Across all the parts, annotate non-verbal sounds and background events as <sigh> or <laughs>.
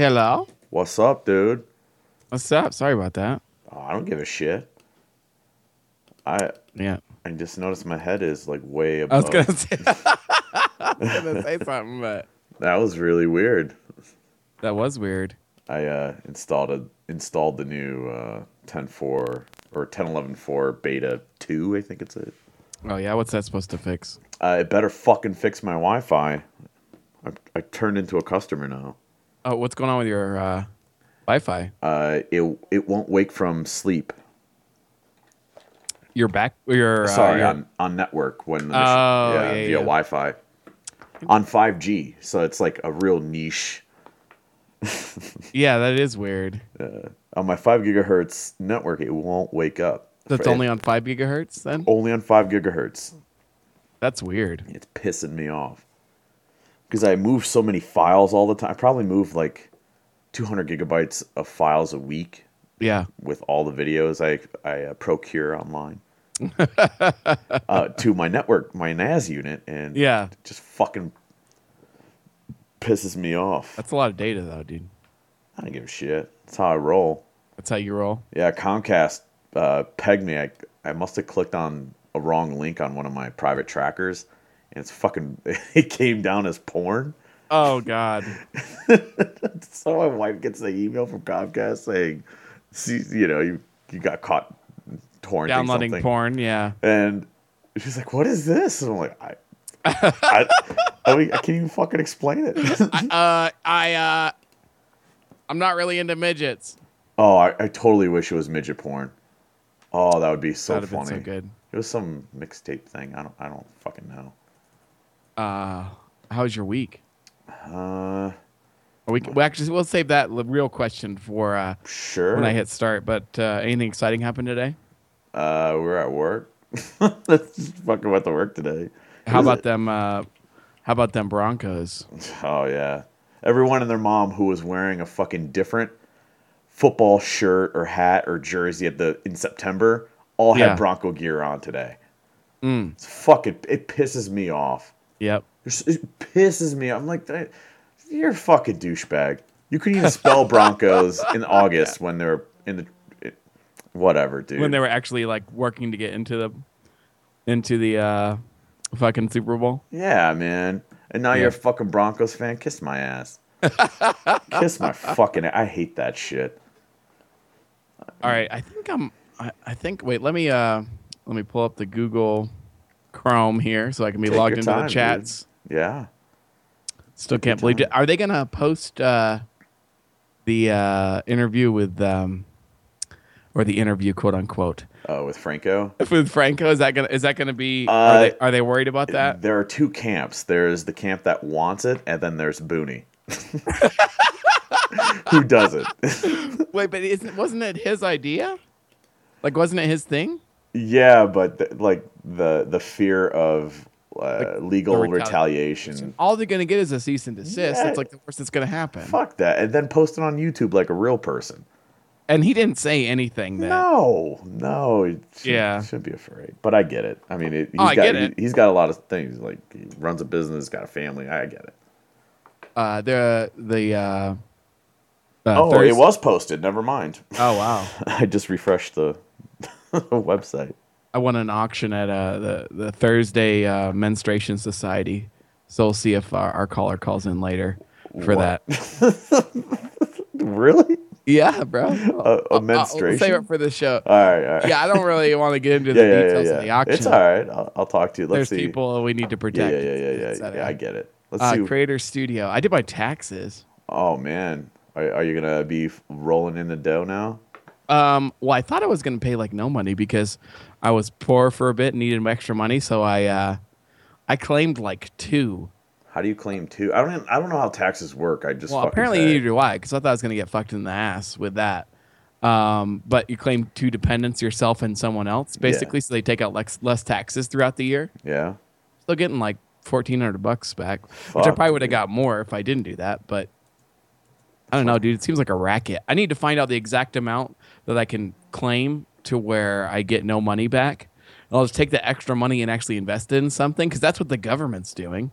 Hello. What's up, dude? What's up? Sorry about that. Oh, I don't give a shit. I Yeah. I just noticed my head is like way I above. was gonna say. <laughs> I was gonna say something, but That was really weird. that was weird. I uh, installed a installed the new uh, 10.4 or 10.11.4 beta 2, I think it's it. Oh yeah, what's that supposed to fix? Uh, it better fucking fix my Wi-Fi. I, I turned into a customer now. Oh, what's going on with your uh, Wi-Fi? Uh, it it won't wake from sleep. Your back? Your uh, Sorry, your- on, on network when the Oh, machine- yeah, via yeah. Wi-Fi on 5G. So it's like a real niche. yeah, that is weird. On my five gigahertz network, it won't wake up. That's only on five gigahertz. Then only on five gigahertz. that's weird. It's pissing me off because I move so many files all the time. I probably move like 200 gigabytes of files a week Yeah. with all the videos I I uh, procure online <laughs> uh, to my network, my NAS unit, and Yeah. it just fucking pisses me off. That's a lot of data, though, dude. I don't give a shit. That's how I roll. That's how you roll. Yeah, Comcast uh, pegged me. I, I must have clicked on a wrong link on one of my private trackers, and it's fucking. <laughs> It came down as porn. Oh God. <laughs> So my wife gets the email from Comcast saying, "See, you know, you you got caught torrenting Downloading something." porn. Yeah. And she's like, "What is this?" And I'm like, "I, <laughs> I, I, mean, I can't even fucking explain it." Uh, I uh, I'm not really into midgets. oh, I, I totally wish it was midget porn. Oh, that would be so That'd funny. so good. It was some mixtape thing. I don't. I don't fucking know. Uh, how was your week? Uh, we, we actually we'll save that real question for uh, sure. when I hit start. But uh, anything exciting happened today? Uh, we're at work. <laughs> Let's just fucking about the work today. How Is about it- them? Uh, how about them Broncos? Oh yeah. Everyone and their mom who was wearing a fucking different football shirt or hat or jersey at the in September all had Yeah. Bronco gear on today. Mm. It's fucking it pisses me off. Yep. It pisses me. off. I'm like, you're a fucking douchebag. You couldn't even spell Broncos <laughs> in August when they're in the it, whatever, dude. When they were actually like working to get into the into the uh, fucking Super Bowl. Yeah, man. And now Yeah. you're a fucking Broncos fan. Kiss my ass. <laughs> Kiss my fucking. I hate that shit. All right, I think I'm. I, I think. Wait, let me. Uh, let me pull up the Google Chrome here so I can be Take logged into time, the dude. chats. Yeah. Still Take can't believe it. Are they gonna post uh, the uh, interview with um, or the interview quote unquote Oh, with Franco. <laughs> with Franco? Is that gonna is that gonna be? Uh, are they are they worried about that? There are two camps. There's the camp that wants it, and then there's Booney, <laughs> who doesn't. Wait, but isn't wasn't it his idea? Like, wasn't it his thing? Yeah, but th- like the the fear of uh, legal the retali- retaliation. All they're gonna get is a cease and desist. Yeah. That's like the worst that's gonna happen. Fuck that, and then post it on YouTube like a real person. And he didn't say anything that. No, no, you shouldn't, Yeah. shouldn't be afraid. But I get it. I mean, it, he's Oh, I got get it. He, has got a lot of things. Like he runs a business, got a family. I get it. Uh, the the. Uh, uh, oh, it was posted. Never mind. Oh wow! <laughs> I just refreshed the, the <laughs> website. I won an auction at uh, the the Thursday uh, Menstruation Society. So we'll see if our, our caller calls in later for What? that. <laughs> Really? Yeah, bro. A, a I'll- I'll menstruation. save it for the show. all right, all right. Yeah, I don't really want to get into <laughs> the yeah, details yeah, of the auction. It's all right. I'll, I'll talk to you. Let's There's see. people we need to protect. yeah, yeah, yeah, yeah, yeah. I get it. Let's Uh, see. Creator Studio. I did my taxes. oh man, are, are you gonna be rolling in the dough now? Um, well, I thought I was going to pay like no money because I was poor for a bit and needed extra money, so I uh, I claimed like two. How do you claim two? I don't. Even, I don't know how taxes work. I just Well, apparently pay. neither do I because I thought I was going to get fucked in the ass with that. Um, but you claim two dependents, yourself and someone else, basically, so they take out less, less taxes throughout the year. Yeah. Still getting like fourteen hundred bucks back, which I probably would have got more if I didn't do that. But I don't know, dude. It seems like a racket. I need to find out the exact amount that I can claim to where I get no money back. And I'll just take the extra money and actually invest it in something because that's what the government's doing.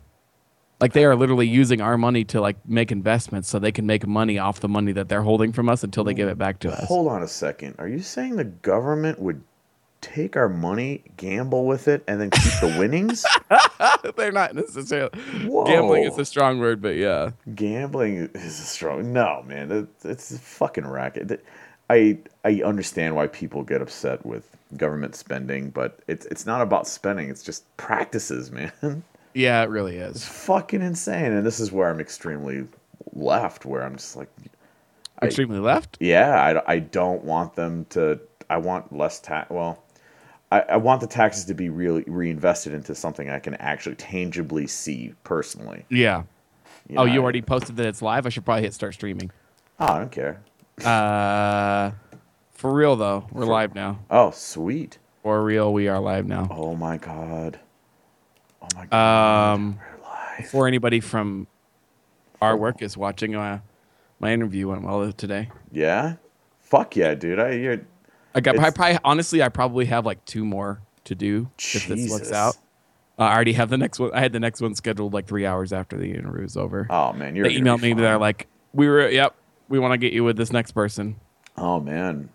Like they are literally using our money to like make investments so they can make money off the money that they're holding from us until they give it back to us. Hold on a second. Are you saying the government would take our money, gamble with it, and then keep the winnings? <laughs> they're not necessarily Whoa. gambling is a strong word, but yeah. Gambling is a strong. No, man, it, it's a fucking racket. I I understand why people get upset with government spending, but it's it's not about spending. It's just practices, <laughs> man. Yeah, it really is. It's fucking insane. And this is where I'm extremely left, where I'm just like, Extremely left. yeah, I, I don't want them to. I want less tax. Well, I, I want the taxes to be really reinvested into something I can actually tangibly see personally. Yeah. You oh, know, you already posted that it's live. I should probably hit start streaming. Oh, I don't care. Uh, for real though, we're live now. Oh, sweet. For real, we are live now. Oh my god. Oh my god. Um, We're live. before anybody from our work is watching, uh, my interview went well today. Yeah. Fuck yeah, dude. I you're I got. I probably honestly, I probably have like two more to do if this works out. Uh, I already have the next one. I had the next one scheduled like three hours after the interview was over. Oh man, you're they emailed me. They're like, "We were, yep, we want to get you with this next person." Oh man.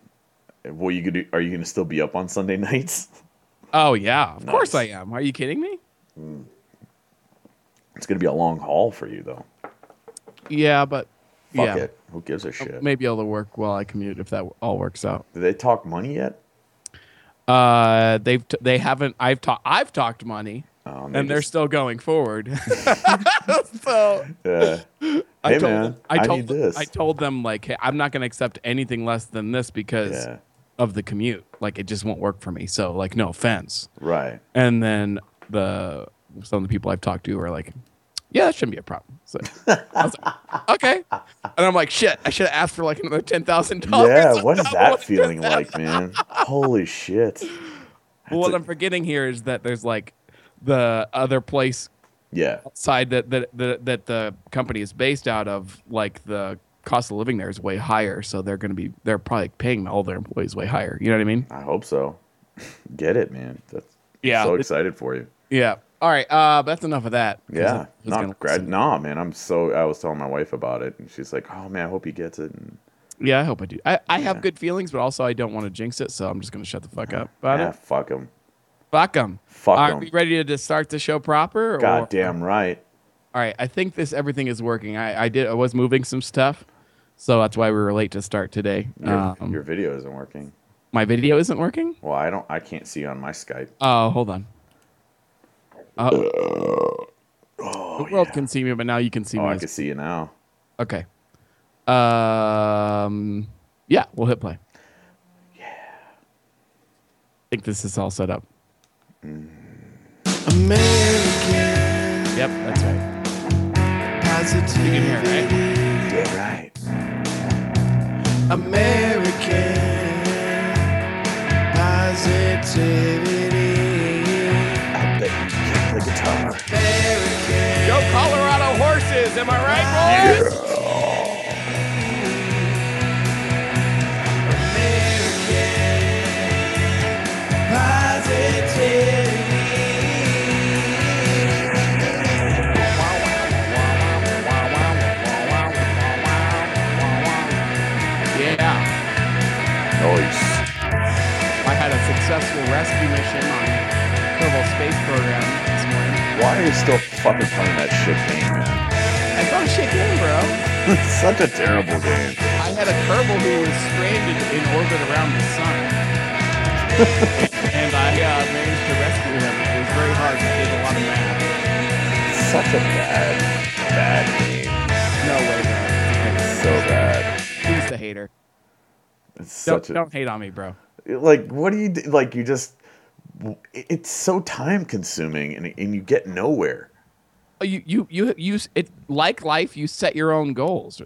What you gonna do? Are you gonna still be up on Sunday <laughs> nights? Oh yeah, of course I am. Are you kidding me? It's gonna be a long haul for you though. Yeah, but Fuck yeah, it. Who gives a shit? may be able to work while I commute if that all works out. Did they talk money yet? Uh, they've t- they haven't. I've talked. I've talked money, Oh, and they're just- still going forward. <laughs> <laughs> so Yeah. I Hey, told, man, I I told, need this. I told them like, hey, I'm not going to accept anything less than this because Yeah. of the commute. Like, it just won't work for me. So, like, no offense. Right. And then the some of the people I've talked to are like, yeah, that shouldn't be a problem. So I was like, <laughs> okay. And I'm like, shit, I should have asked for like another ten thousand dollars. Yeah. What is that feeling like, man? Holy shit. Well, what I'm forgetting here is that there's like the other place Yeah. side that that that, that the company is based out of, like the cost of living there is way higher. So they're going to be they're probably paying all their employees way higher. You know what I mean? I hope so. <laughs> Get it, man. That's Yeah. so excited for you. Yeah. All right. Uh, that's enough of that Yeah. Not grad. No, man. I'm so. I was telling my wife about it, and she's like, "Oh man, I hope he gets it." And Yeah, I hope I do. I, I have good feelings, but also I don't want to jinx it, so I'm just going to shut the fuck up about yeah, it. fuck him. Fuck them. Fuck Are we ready to start the show proper? or- God damn right. All right. I think this everything is working. I, I did. I was moving some stuff, so that's why we were late to start today. Your, Um, your video isn't working. my video isn't working. Well, I don't. I can't see you on my Skype. Oh, hold on. Uh, the world can see me, but now you can see Oh, me. I can see you now. Okay. Um. Yeah, we'll hit play. Yeah. I think this is all set up. American Yep, that's right. positivity. You can hear it, right? Yeah, right. American positivity. I bet you can play guitar. American Go Colorado horses! Am I right, boys? On Kerbal Space Program this morning. Why are you still fucking playing that shit game, man? I thought shit game, bro. It's <laughs> such a terrible game. I had a Kerbal who was stranded in orbit around the sun. and I uh, managed to rescue him. It was very hard. I did a lot of math. Such a bad, bad game. No way, bro. It's so bad. Who's the hater? It's Don't, such a don't hate on me, bro. like. What do you do? Like you just. It's so time consuming, and and you get nowhere. Oh, You, you, you, you, it, like life, you set your own goals.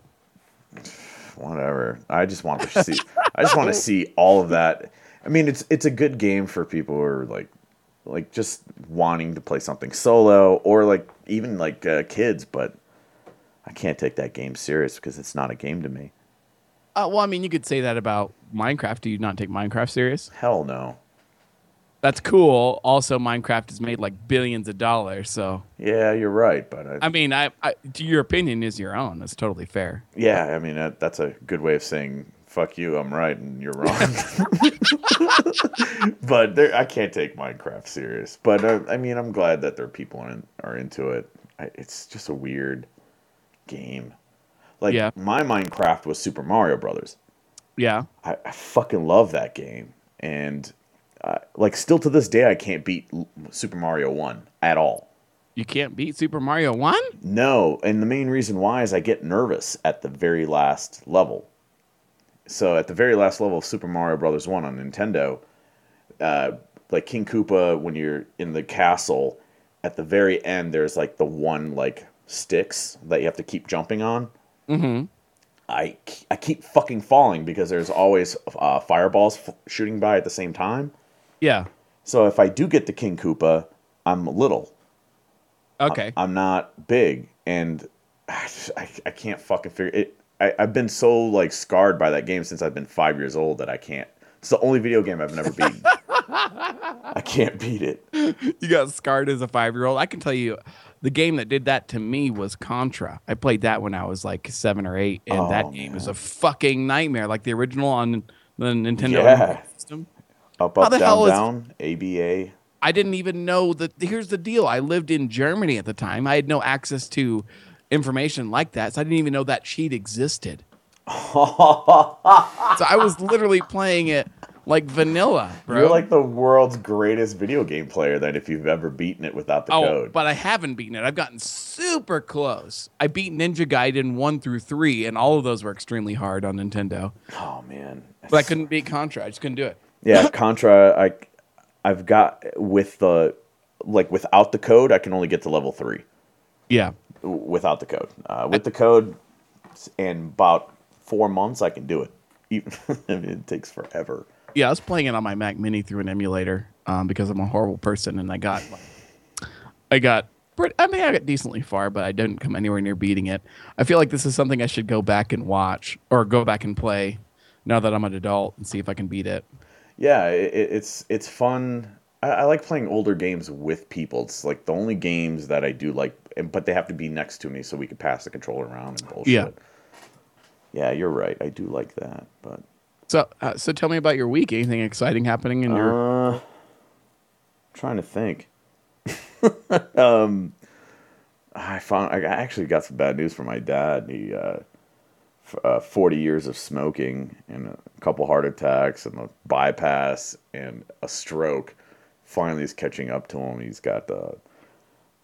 Whatever. I just want to see. I just want to see all of that. I mean, it's it's a good game for people who are like, like just wanting to play something solo, or like even like uh, kids. But I can't take that game serious because it's not a game to me. Uh, well, I mean, you could say that about Minecraft. Do you not take Minecraft serious? Hell no. That's cool. Also, Minecraft has made like billions of dollars. So, Yeah, you're right, but I, I mean, I, I to your opinion is your own. That's totally fair. yeah, I mean that, that's a good way of saying "fuck you," I'm right and you're wrong. <laughs> but there, I can't take Minecraft serious. But uh, I mean, I'm glad that there are people in, are into it. I, it's just a weird game. Like Yeah. my Minecraft was Super Mario Brothers. Yeah. I, I fucking love that game, and uh, like still to this day, I can't beat Super Mario One at all. You can't beat Super Mario 1? No, and the main reason why is I get nervous at the very last level. So at the very last level of Super Mario Brothers One on Nintendo, uh, like King Koopa, when you're in the castle, at the very end there's like the one like sticks that you have to keep jumping on. Mm-hmm. I I keep fucking falling because there's always uh, fireballs f- shooting by at the same time. Yeah. So if I do get the King Koopa, I'm little. Okay. I'm not big, and <sighs> I, I can't fucking figure it. I, I've been so like scarred by that game since I've been five years old that I can't. It's the only video game I've never beaten. <laughs> I can't beat it. you got scarred as a five year old. I can tell you, the game that did that to me was Contra. I played that when I was like seven or eight, and Oh, that game is a fucking nightmare. Like the original on the Nintendo Yeah. Up, up, down, hell is- down. ABA. I didn't even know that. Here's the deal: I lived in Germany at the time. I had no access to information like that, so I didn't even know that cheat existed. <laughs> so I was literally playing it like vanilla, bro. You're like the world's greatest video game player. Then, if you've ever beaten it without the Oh, code. but I haven't beaten it. I've gotten super close. I beat Ninja Gaiden 1 through 3, and all of those were extremely hard on Nintendo. oh man. But I couldn't beat Contra. I just couldn't do it. Yeah, <laughs> Contra. I I've got with the like without the code, I can only get to level three. Yeah. without the code. Uh, with the code, in about four months, I can do it. <laughs> Even I mean, it takes forever. Yeah, I was playing it on my Mac Mini through an emulator um, because I'm a horrible person, and I got, I got, I mean, I got decently far, but I didn't come anywhere near beating it. I feel like this is something I should go back and watch or go back and play now that I'm an adult and see if I can beat it. Yeah, it, it- it's it's fun. I, I like playing older games with people. It's like the only games that I do like, but they have to be next to me so we can pass the controller around and bullshit. Yeah. Yeah, you're right. I do like that, but So, uh, so tell me about your week. Anything exciting happening in your? Uh, trying to think. <laughs> um, I found I actually got some bad news from my dad. He uh, uh, forty years of smoking and a couple heart attacks and a bypass and a stroke. Finally, is catching up to him. He's got uh,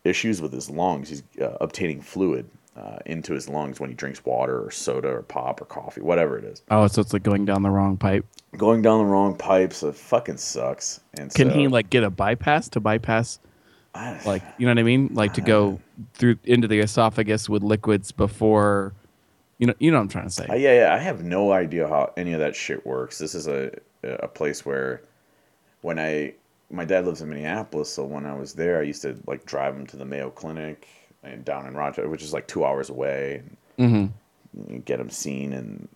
issues with his lungs. He's uh, obtaining fluid uh, into his lungs when he drinks water or soda or pop or coffee, whatever it is. Oh, so it's like going down the wrong pipe. Going down the wrong pipes, it fucking sucks. And Can so, he like get a bypass to bypass, I- like you know what I mean, like to go <sighs> through into the esophagus with liquids before, you know, you know what I'm trying to say. Uh, yeah, yeah. I have no idea how any of that shit works. This is a a place where when I my dad lives in Minneapolis, so when I was there, I used to like drive him to the Mayo Clinic and down in Rochester, which is like two hours away, hmm and get him seen. And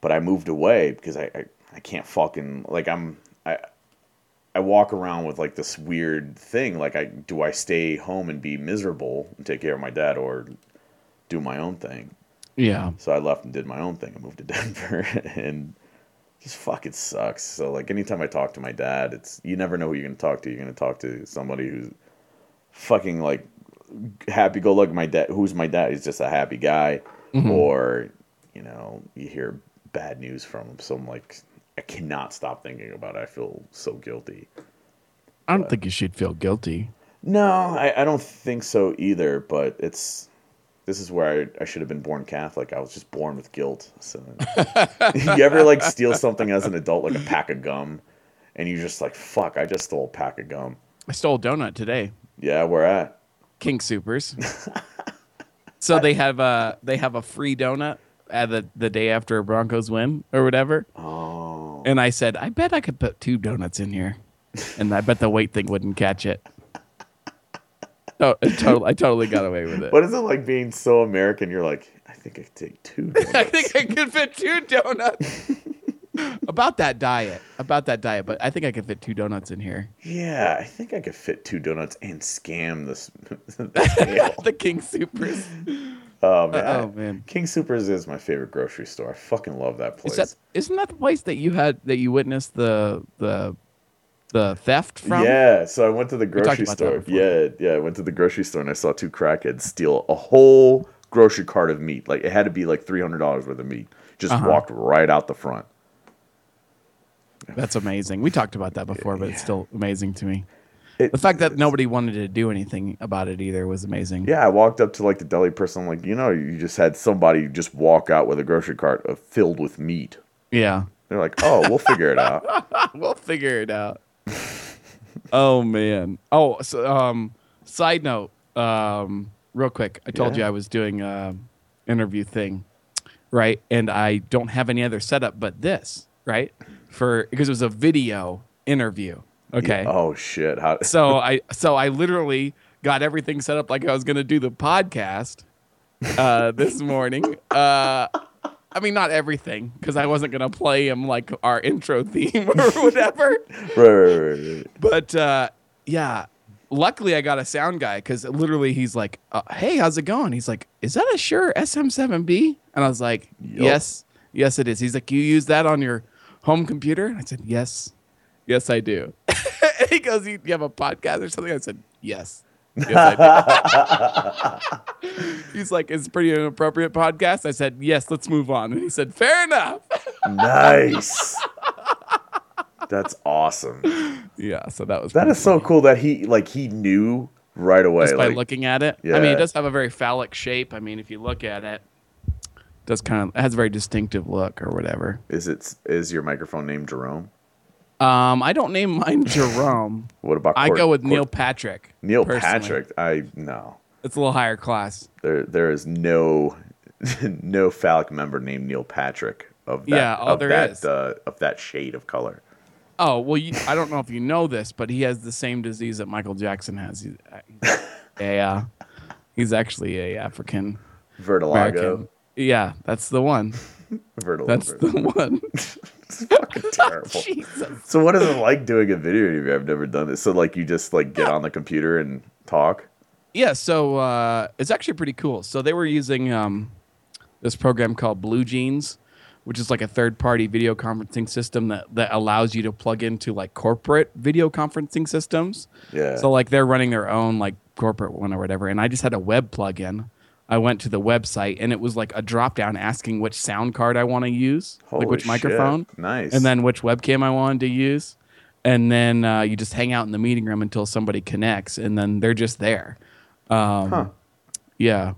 but I moved away because I I, I can't fucking like I'm I. I walk around with like this weird thing. Like, I do I stay home and be miserable and take care of my dad, or do my own thing? Yeah. So I left and did my own thing. I moved to <laughs> Denver and just fucking sucks. So like anytime I talk to my dad, it's you never know who you're gonna talk to. You're gonna talk to somebody who's fucking like happy go lucky. My dad who's my dad He's just a happy guy. Mm-hmm. Or, you know, you hear bad news from him. So I'm like I cannot stop thinking about it. I feel so guilty. I don't think you should feel guilty. No, I, I don't think so either, but it's this is where I, I should have been born Catholic. I was just born with guilt. So <laughs> you ever like steal something as an adult, like a pack of gum, and you're just like, fuck, I just stole a pack of gum. I stole a donut today. Yeah, where at? King Supers. <laughs> so they have a they have a free donut at the the day after a Broncos win or whatever. Oh. And I said, I bet I could put two donuts in here, and I bet the weight thing wouldn't catch it. I totally, I totally got away with it. What is it like being so American? You're like, I think I could take two. <laughs> I think I could fit two donuts. <laughs> about that diet, about that diet. But I think I could fit two donuts in here. Yeah, I think I could fit two donuts and scam this the <laughs> the King Supers. Oh man. Uh, oh, man. King Supers is my favorite grocery store. I fucking love that place. Is that isn't that the place that you had that you witnessed the the the theft from? Yeah, so I went to the grocery store. Yeah, yeah, I went to the grocery store and I saw two crackheads steal a whole grocery cart of meat. Like it had to be like three hundred dollars worth of meat. Just Uh-huh. walked right out the front. <sighs> That's amazing. We talked about that before, but it's still amazing to me. It- The fact that nobody wanted to do anything about it either was amazing. Yeah, I walked up to like the deli person. I'm like, you know, you just had somebody just walk out with a grocery cart filled with meat. Yeah. They're like, oh, we'll figure it out. <laughs> we'll figure it out. Oh man. Oh, so um side note, um real quick. I told you I was doing a interview thing, right? And I don't have any other setup but this, right? For because it was a video interview. Okay. Oh shit! How? so I so I literally got everything set up like I was gonna do the podcast uh, this morning. Uh, I mean, not everything because I wasn't gonna play him like our <laughs> intro theme or whatever. <laughs> Right, right, right, right. But uh, yeah, luckily I got a sound guy because literally he's like, uh, "Hey, how's it going?" He's like, "Is that a Shure SM7B?" And I was like, Yup. "Yes, yes, it is." He's like, "You use that on your home computer?" And I said, "Yes, yes, I do." <laughs> he goes, "You you have a podcast or something?" I said, "Yes." Yes. <laughs> He's like, "It's pretty inappropriate podcast." I said, "Yes, let's move on." And he said, "Fair enough." Nice. <laughs> That's awesome. yeah, so that was that is is so cool that he like he knew right away. just by like, looking at it. Yeah. I mean, it does have a very phallic shape. I mean, if you look at it, it does kind of it has a very distinctive look or whatever. is it is your microphone named Jerome? Um, I don't name mine <laughs> Jerome. What about I Court- go with Court- Neil Patrick. Neil personally. Patrick? I no. It's a little higher class. There there is no <laughs> no phallic member named Neil Patrick of that Yeah, oh, of there that is. Uh, of that shade of color. Oh well, you, I don't know if you know this, but he has the same disease that Michael Jackson has. He's, he's a, uh, he's actually a African Vertilago. American. Yeah, that's the one. <laughs> Vertilago. That's the one. It's fucking <laughs> terrible. Jesus. So what is it like doing a video interview? I've never done this. So like you just like get on the computer and talk. Yeah, so uh, it's actually pretty cool. So they were using um, this program called Blue Jeans, which is like a third-party video conferencing system that, that allows you to plug into like corporate video conferencing systems. Yeah. So like they're running their own like corporate one or whatever, and I just had a web plugin. I went to the website and it was like a drop down asking which sound card I want to use, Holy like which shit. microphone, Nice. and then which webcam I wanted to use. And then uh, you just hang out in the meeting room until somebody connects, and then they're just there. Um, Huh. Yeah.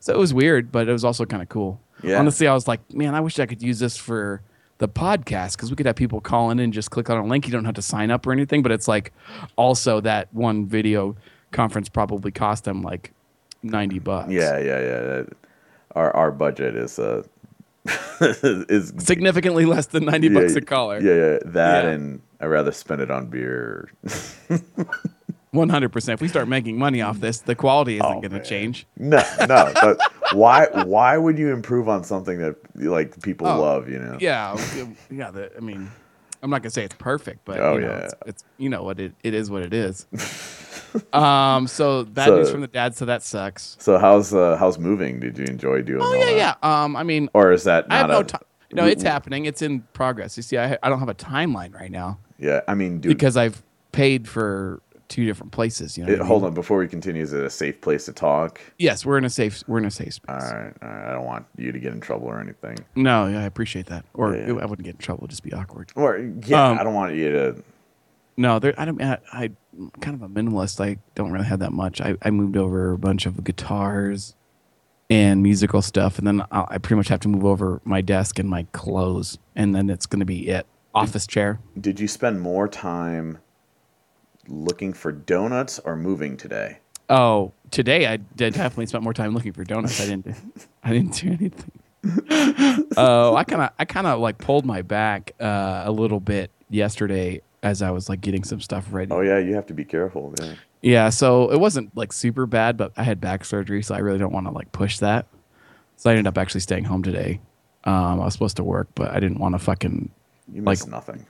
So it was weird, but it was also kind of cool. Yeah. Honestly, I was like, man, I wish I could use this for the podcast because we could have people call in and just click on a link. You don't have to sign up or anything, but it's like also that one video conference probably cost them like 90 bucks. Yeah, yeah, yeah. Our our budget is uh <laughs> is Significantly less than 90 bucks a collar. Yeah, yeah. That Yeah. and I'd rather spend it on beer. <laughs> 100%. If we start making money off this, the quality isn't Oh, going to change. no, no. But why why would you improve on something that like people Oh, love? You know. Yeah. Yeah. The, I mean, I'm not going to say it's perfect, but Oh, you know, yeah. it's, it's, you know what, it, it is what it is. <laughs> <laughs> um, so bad So- news from the dad. So that sucks. So how's uh, how's moving? Did you enjoy doing? Oh yeah, that? yeah. Um, I mean, Or is that not I have a, no time. No, it's happening. It's in progress. You see, I, I don't have a timeline right now Yeah, I mean, dude. because I've paid for two different places. You know. it- hold mean? on, before we continue, is it a safe place to talk? Yes, we're in a safe. We're in a safe space. All right, all right. I don't want you to get in trouble or anything. No, yeah, I appreciate that. Or Yeah, yeah. I wouldn't get in trouble. Just be awkward. Or yeah, Um, I don't want you to. No, there. I don't. I, I I'm kind of a minimalist. I don't really have that much. I, I moved over a bunch of guitars and musical stuff, and then I, I pretty much have to move over my desk and my clothes, and then it's going to be it. Office chair. Did you spend more time looking for donuts or moving today? Oh, today I did definitely spent more time looking for donuts. I didn't. Do, <laughs> I didn't do anything. <laughs> Oh, I kind of, I kind of like pulled my back uh, a little bit yesterday as I was like getting some stuff ready. Oh yeah, you have to be careful. Yeah. Yeah, so it wasn't like super bad, but I had back surgery, so I really don't want to like push that. So I ended up actually staying home today. Um, I was supposed to work, but I didn't want to fucking You Like- miss nothing.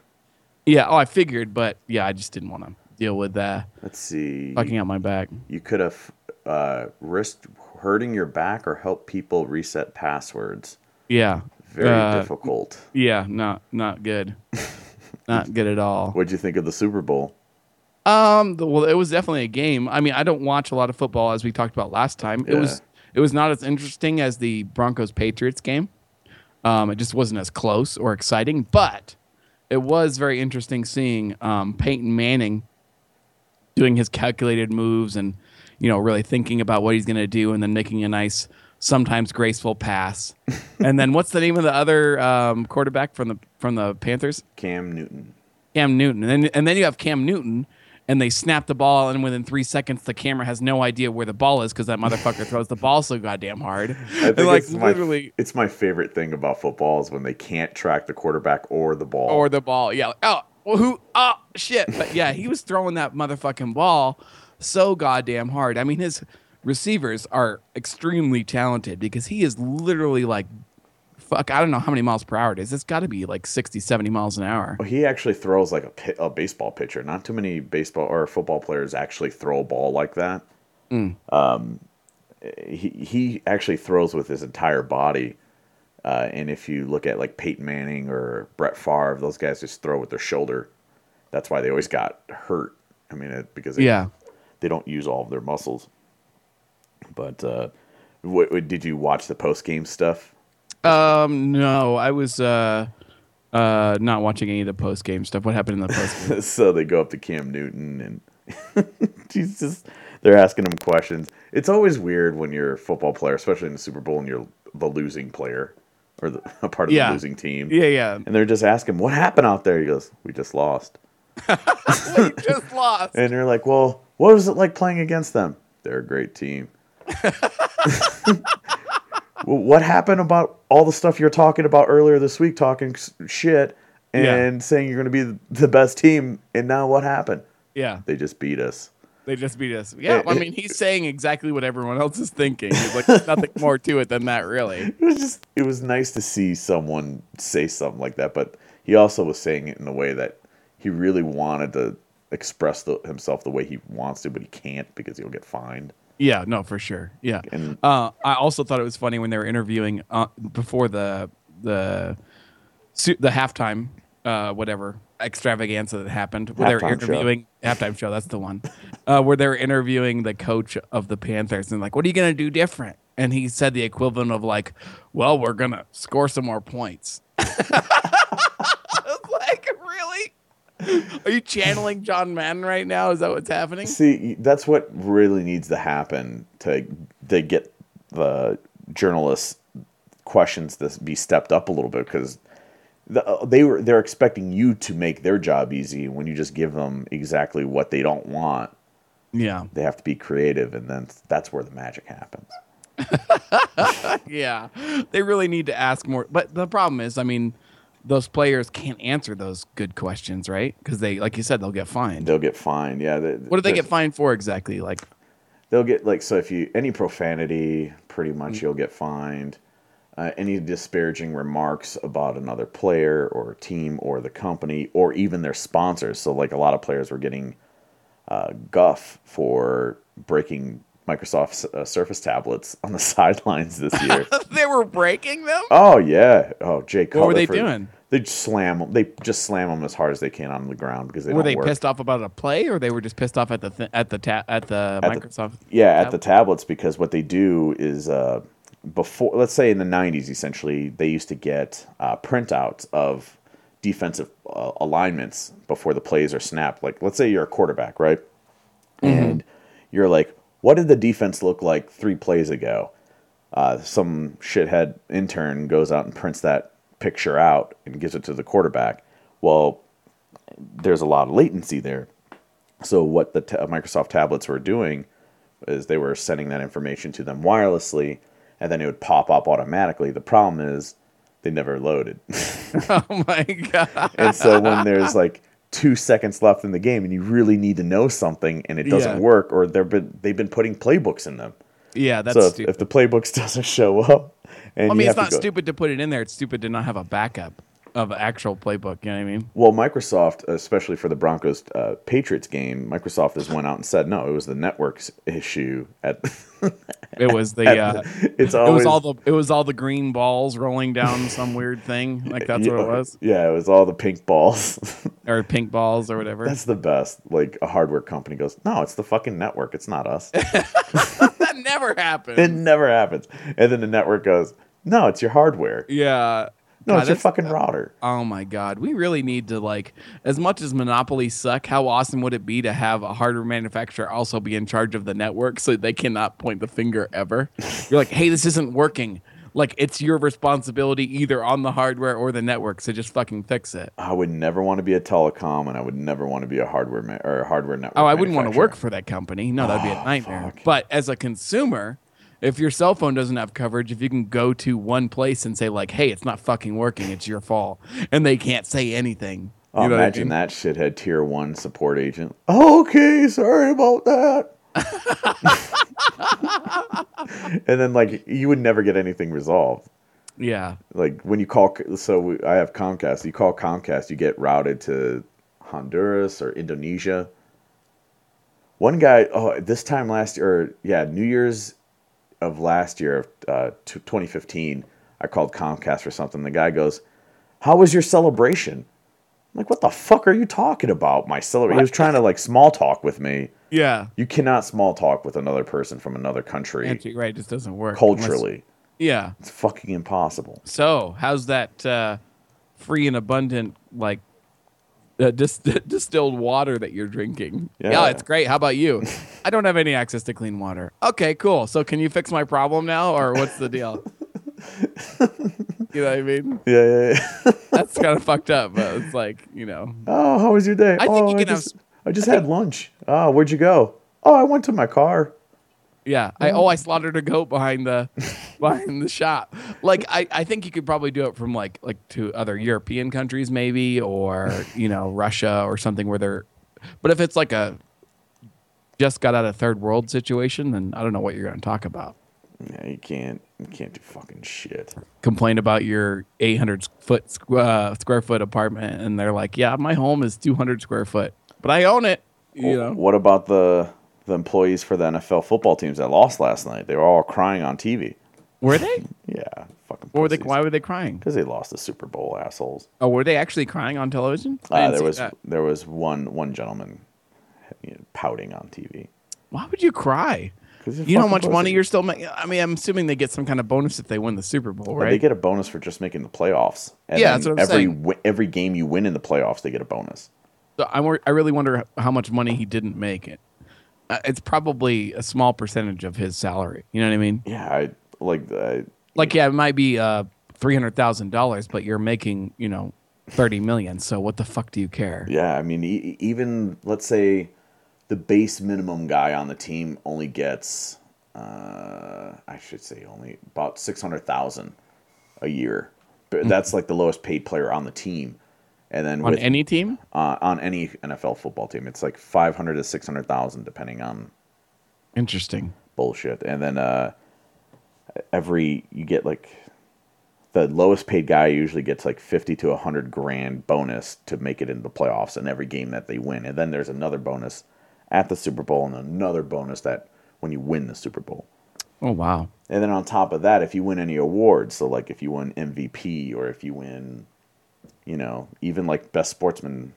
Yeah. Oh, I figured, but yeah, I just didn't want to deal with that Let's see. fucking out my back. You could have uh, risked hurting your back or help people reset passwords. Yeah. Very Uh, difficult. Yeah. Not not good. <laughs> not good at all. What'd you think of the Super Bowl? Um. the- Well, it was definitely a game. I mean, I don't watch a lot of football as we talked about last time. It was it was not as interesting as the Broncos Patriots game. Um, it just wasn't as close or exciting, but it was very interesting seeing um, Peyton Manning doing his calculated moves and you know really thinking about what he's going to do and then making a nice sometimes graceful pass. <laughs> and then what's the name of the other um, quarterback from the from the Panthers? Cam Newton. Cam Newton. And then and then you have Cam Newton and they snap the ball and within three seconds the camera has no idea where the ball is because that motherfucker <laughs> throws the ball so goddamn hard. I think <laughs> like it's, my, literally it's my favorite thing about football is when they can't track the quarterback or the ball. or the ball. Yeah. like, oh, well, who? Oh, shit. But yeah, he was throwing that motherfucking ball so goddamn hard. I mean, his receivers are extremely talented because he is literally like, fuck, I don't know how many miles per hour it is. It's got to be like 60, 70 miles an hour. he actually throws like a, a baseball pitcher. Not too many baseball or football players actually throw a ball like that. Mm. Um, he he actually throws with his entire body. Uh, and if you look at like Peyton Manning or Brett Favre, those guys just throw with their shoulder. That's why they always got hurt. I mean, it, because they, Yeah. they don't use all of their muscles. But uh, what, what did you watch the post game stuff? Um, no, I was uh, uh, not watching any of the post game stuff. What happened in the post game? <laughs> so they go up to Cam Newton and <laughs> he's just they're asking him questions. It's always weird when you're a football player, especially in the Super Bowl, and you're the losing player or the, <laughs> a part of Yeah. the losing team. yeah, yeah. And they're just asking, "What happened out there?" He goes, "We just lost." We just lost. And they're like, "Well, what was it like playing against them?" They're a great team. What happened about all the stuff you're talking about earlier this week, talking shit and Yeah. saying you're going to be the best team, and now what happened? Yeah, They just beat us. they just beat us. Yeah, I mean, he's saying exactly what everyone else is thinking. Like there's <laughs> nothing more to it than that, really. It was just it was nice to see someone say something like that, but he also was saying it in a way that he really wanted to express the, himself the way he wants to, but he can't because he'll get fined. Yeah, no, for sure. Yeah. And- uh, I also thought it was funny when they were interviewing uh, before the the the halftime uh, whatever extravaganza that happened. Where they were Halftime show. halftime show. That's the one. Uh, where they were interviewing the coach of the Panthers and like, what are you gonna do different? And he said the equivalent of like, well, we're gonna score some more points. <laughs> I was like, really? <laughs> Are you channeling John Madden right now? Is that what's happening? See, that's what really needs to happen to to get the journalists' questions to be stepped up a little bit because the, uh, they were they're expecting you to make their job easy when you just give them exactly what they don't want. Yeah. They have to be creative, and then that's where the magic happens. <laughs> yeah, they really need to ask more. But the problem is, I mean, those players can't answer those good questions, right? Because they, like you said, they'll get fined. They'll get fined. Yeah. they- What do they get fined for exactly? Like, They'll get like so if you any profanity, pretty much you'll get fined. Uh, any disparaging remarks about another player or team or the company or even their sponsors. So like a lot of players were getting uh, guff for breaking Microsoft uh, Surface tablets on the <laughs> sidelines this year. <laughs> they were breaking them. oh yeah. Oh Jay Cutler. What were they for- doing? They slam 'em- They just slam them as hard as they can on the ground because they were don't they work. pissed off about a play, or they were just pissed off at the th- at the ta- at the At the- Microsoft? Yeah, at the tablets because what they do is uh, before, let's say in the '90s, essentially they used to get uh, printouts of defensive uh, alignments before the plays are snapped. Like, let's say you're a quarterback, right? And you're like, what did the defense look like three plays ago? Uh, some shithead intern goes out and prints that picture out and gives it to the quarterback. Well, there's a lot of latency there. So what the ta- Microsoft tablets were doing is they were sending that information to them wirelessly, and then it would pop up automatically. The problem is they never loaded, <laughs> Oh my god! and so when there's like two seconds left in the game, and you really need to know something, and it doesn't Yeah. work, or they've been they've been putting playbooks in them. Yeah, that's so if, stupid. if the playbooks <laughs> doesn't show up, and I you mean, it's not go, stupid to put it in there. It's stupid to not have a backup. Of actual playbook. You know what I mean? Well, Microsoft, especially for the Broncos uh, Patriots game, Microsoft has went out and said no, it was the network's issue. At <laughs> It was the At uh, <laughs> it's it was all the it was all the green balls rolling down some weird thing. Like that's what it was, Yeah, it was all the pink balls. <laughs> or pink balls or whatever. That's the best. Like a hardware company goes, no, it's the fucking network. It's not us. that never happens. it never happens. And then the network goes, no, it's your hardware. yeah. No, God, it's your fucking router. Oh my god, we really need to like as much as monopolies suck, how awesome would it be to have a hardware manufacturer also be in charge of the network so they cannot point the finger ever? <laughs> You're like, "Hey, this isn't working." Like it's your responsibility either on the hardware or the network, so just fucking fix it. I would never want to be a telecom, and I would never want to be a hardware ma- or a hardware network. Oh, I wouldn't want to work for that company. No, that'd be a Oh, nightmare. fuck. But as a consumer, if your cell phone doesn't have coverage, if you can go to one place and say like, "Hey, it's not fucking working. It's your fault," and they can't say anything. Oh, you know what I imagine mean? that shithead tier one support agent. Okay, sorry about that. <laughs> and then, like, you would never get anything resolved. Yeah. Like when you call, so we, I have Comcast. You call Comcast, you get routed to Honduras or Indonesia. One guy, oh, this time last year, or yeah, New Year's of last year, uh, 2015, I called Comcast for something. The guy goes, "How was your celebration?" I'm like, what the fuck are you talking about? My celebration. He was trying to like small talk with me. Yeah. You cannot small talk with another person from another country right, it just doesn't work. unless- culturally. yeah. It's fucking impossible. So, how's that uh, free and abundant, like, <laughs> uh, dis- <laughs> distilled water that you're drinking? Yeah. yeah, it's great. How about you? <laughs> I don't have any access to clean water. Okay, cool. So, can you fix my problem now, or what's the deal? you know what I mean? Yeah, yeah, yeah. That's kind of fucked up, but it's like, you know, Oh, how was your day? I think oh, you I can have just, s- I just had lunch. Oh, where'd you go? Oh, I went to my car. Yeah. I oh I slaughtered a goat behind the <laughs> behind the shop. Like I, I think you could probably do it from like like to other European countries maybe or you know <laughs> Russia or something where they're but if it's like a just got out of third world situation then I don't know what you're going to talk about. Yeah, you can't, you can't do fucking shit. Complain about your 800 foot squ- uh, square foot apartment and they're like, "Yeah, my home is 200 square foot, but I own it." You know. What about the the employees for the NFL football teams that lost last night? They were all crying on TV. Were they? <laughs> Yeah, fucking. Or were they why were they crying? Because they lost the Super Bowl, assholes. Oh, were they actually crying on television? Uh, there was that. there was one one gentleman you know, pouting on TV. Why would you cry? You know how much money you're still making? I mean, I'm assuming they get some kind of bonus if they win the Super Bowl, right? They get a bonus for just making the playoffs. And Yeah, that's what I'm every saying. wi- every game you win in the playoffs, they get a bonus. so I, I really wonder how much money he didn't make. It. Uh, it's probably a small percentage of his salary. You know what I mean? Yeah, I like I, Like, yeah, it might be uh, three hundred thousand dollars, but you're making, you know, thirty million. So what the fuck do you care? Yeah, I mean, e- even let's say the base minimum guy on the team only gets, uh, I should say, only about six hundred thousand a year. But Hmm. that's like the lowest paid player on the team. And then On with, any team? uh, on any NFL football team, it's like five hundred to six hundred thousand, depending on Interesting. bullshit. And then uh, every you get like the lowest paid guy usually gets like 50 to 100 grand bonus to make it into the playoffs in every game that they win. And then there's another bonus at the Super Bowl and another bonus that when you win the Super Bowl. Oh wow. And then on top of that, if you win any awards, so like if you win MVP or if you win, you know, even like best sportsman,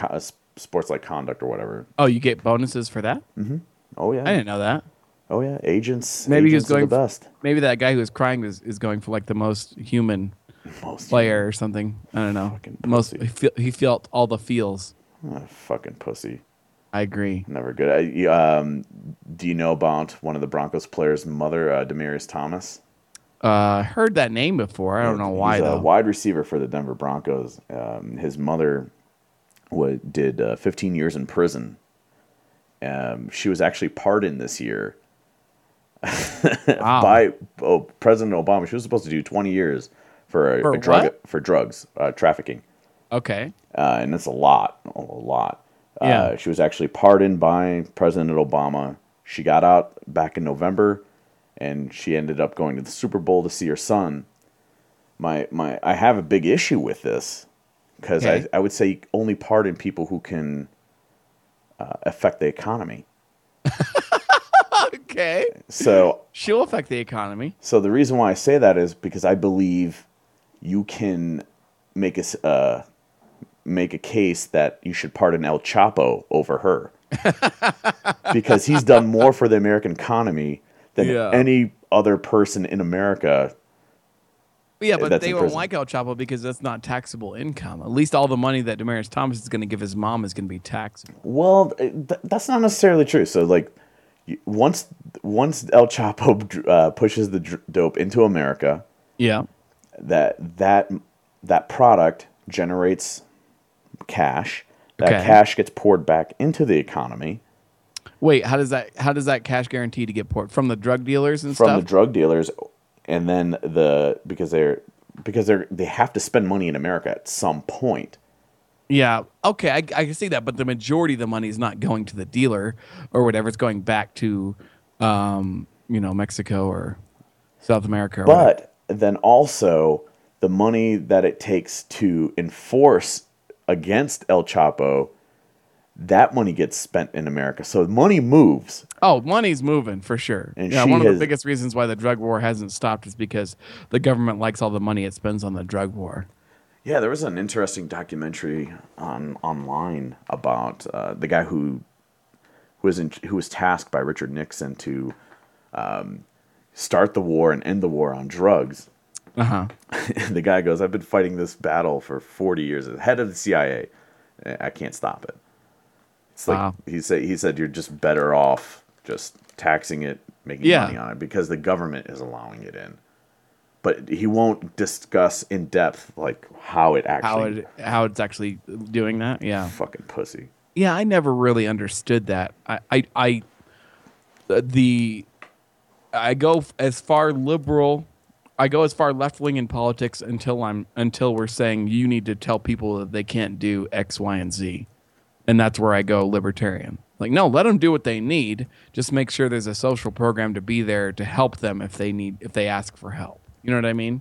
uh, sports like conduct or whatever. Oh, you get bonuses for that? Mhm. Oh yeah, I didn't know that. oh yeah, agents. Maybe he was going the best. Maybe that guy who was crying is, is going for like the most human <laughs> Most player or something. I don't know. Fucking Most he, feel, he felt all the feels. Ah, fucking pussy. I agree. Never good. I, um, do you know about one of the Broncos players' mother, uh, Demaryius Thomas? Uh, heard that name before. I don't know why He's though. a wide receiver for the Denver Broncos. Um, his mother wa did uh, 15 years in prison. Um, she was actually pardoned this year Wow. <laughs> by oh, President Obama. She was supposed to do 20 years for a, For a drug for drugs uh, trafficking. okay. uh, and it's a lot, a lot. Yeah. Uh, she was actually pardoned by President Obama. She got out back in November, and she ended up going to the Super Bowl to see her son. my my I have a big issue with this because Okay. I, I would say only pardon people who can uh, affect the economy. <laughs> Okay. So She'll affect the economy. so the reason why I say that is because I believe you can make a uh, make a case that you should pardon El Chapo over her <laughs> because he's done more for the American economy than Yeah. any other person in America. Yeah, but they won't like El Chapo because that's not taxable income. At least all the money that Demaryius Thomas is going to give his mom is going to be taxable. Well, th- that's not necessarily true. So, like, once once El Chapo <laughs> uh, pushes the dope into America, Yeah. that that that product generates cash. That Okay. cash gets poured back into the economy Wait, how does that how does that cash guarantee to get poured from the drug dealers and from stuff? the drug dealers, and then the because they're because they're they have to spend money in America at some point. yeah. Okay, I, I can see that, but the majority of the money is not going to the dealer or whatever. It's going back to, um, you know, Mexico or South America. Or whatever. But then also the money that it takes to enforce against El Chapo, that money gets spent in America. So money moves. Oh, money's moving for sure. And yeah, one of has- the biggest reasons why the drug war hasn't stopped is because the government likes all the money it spends on the drug war. Yeah, there was an interesting documentary on online about uh, the guy who who was in, who was tasked by Richard Nixon to um, start the war and end the war on drugs. Uh huh. <laughs> the guy goes, "I've been fighting this battle for 40 years as head of the CIA. I can't stop it." It's like Wow. he said. He said, "You're just better off just taxing it, making Yeah. money on it, because the government is allowing it in." But he won't discuss in depth like how it actually How it how it's actually doing that? Yeah. fucking pussy. Yeah, I never really understood that. I I, I uh, the I go as far liberal. I go as far left wing in politics until I'm until we're saying you need to tell people that they can't do X, Y, and Z, and that's where I go libertarian. Like, no, let them do what they need. Just make sure there's a social program to be there to help them if they need if they ask for help. You know what I mean?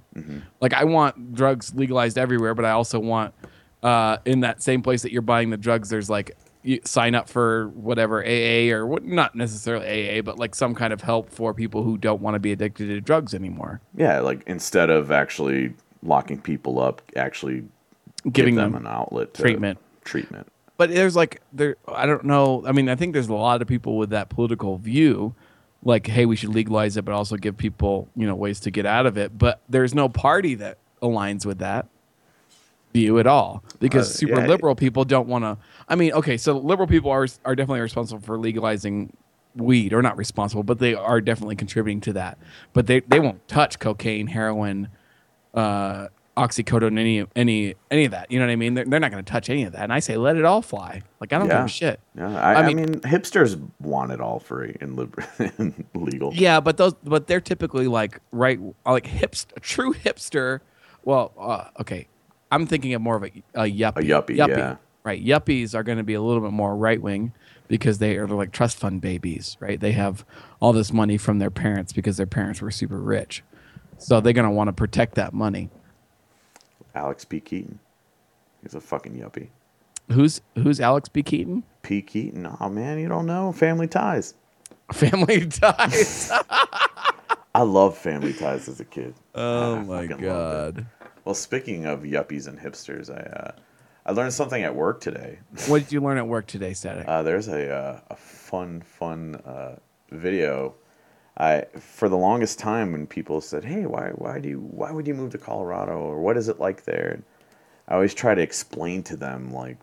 Like, I want drugs legalized everywhere, but I also want uh, in that same place that you're buying the drugs, there's like you sign up for whatever AA or what, not necessarily AA, but like some kind of help for people who don't want to be addicted to drugs anymore. Yeah, like instead of actually locking people up, actually Giving give them, them an outlet to treatment. Treatment. But there's like there i don't know i mean i think there's a lot of people with that political view like hey we should legalize it but also give people you know ways to get out of it but there's no party that aligns with that view at all because Uh, super yeah. liberal people don't want to i mean okay so liberal people are are definitely responsible for legalizing weed or not responsible but they are definitely contributing to that but they they won't touch cocaine heroin uh oxycodone any any any of that. You know what i mean? They're, they're not going to touch any of that. And i say let it all fly. Like i don't give a shit. Yeah, I, I I, mean- mean, hipsters want it all free and, liber- <laughs> and legal. yeah but those but they're typically like right like hipster true hipster well uh, okay. I'm thinking of more of a, a yuppie. A yuppie, yeah. right yuppies are going to be a little bit more right wing because they are like trust fund babies right? They have all this money from their parents because their parents were super rich. So they're going to want to protect that money Alex P. Keaton. He's a fucking yuppie. who's who's alex b keaton P. Keaton. Oh man, you don't know Family Ties. family ties <laughs> I love Family Ties as a kid. <laughs> oh I my fucking loved it. god Well, speaking of yuppies and hipsters, I uh, I learned something at work today. <laughs> what did you learn at work today static Uh, there's a uh, a fun fun uh, video. I for the longest time when people said, "Hey, why why do you why would you move to Colorado or what is it like there?" I always try to explain to them like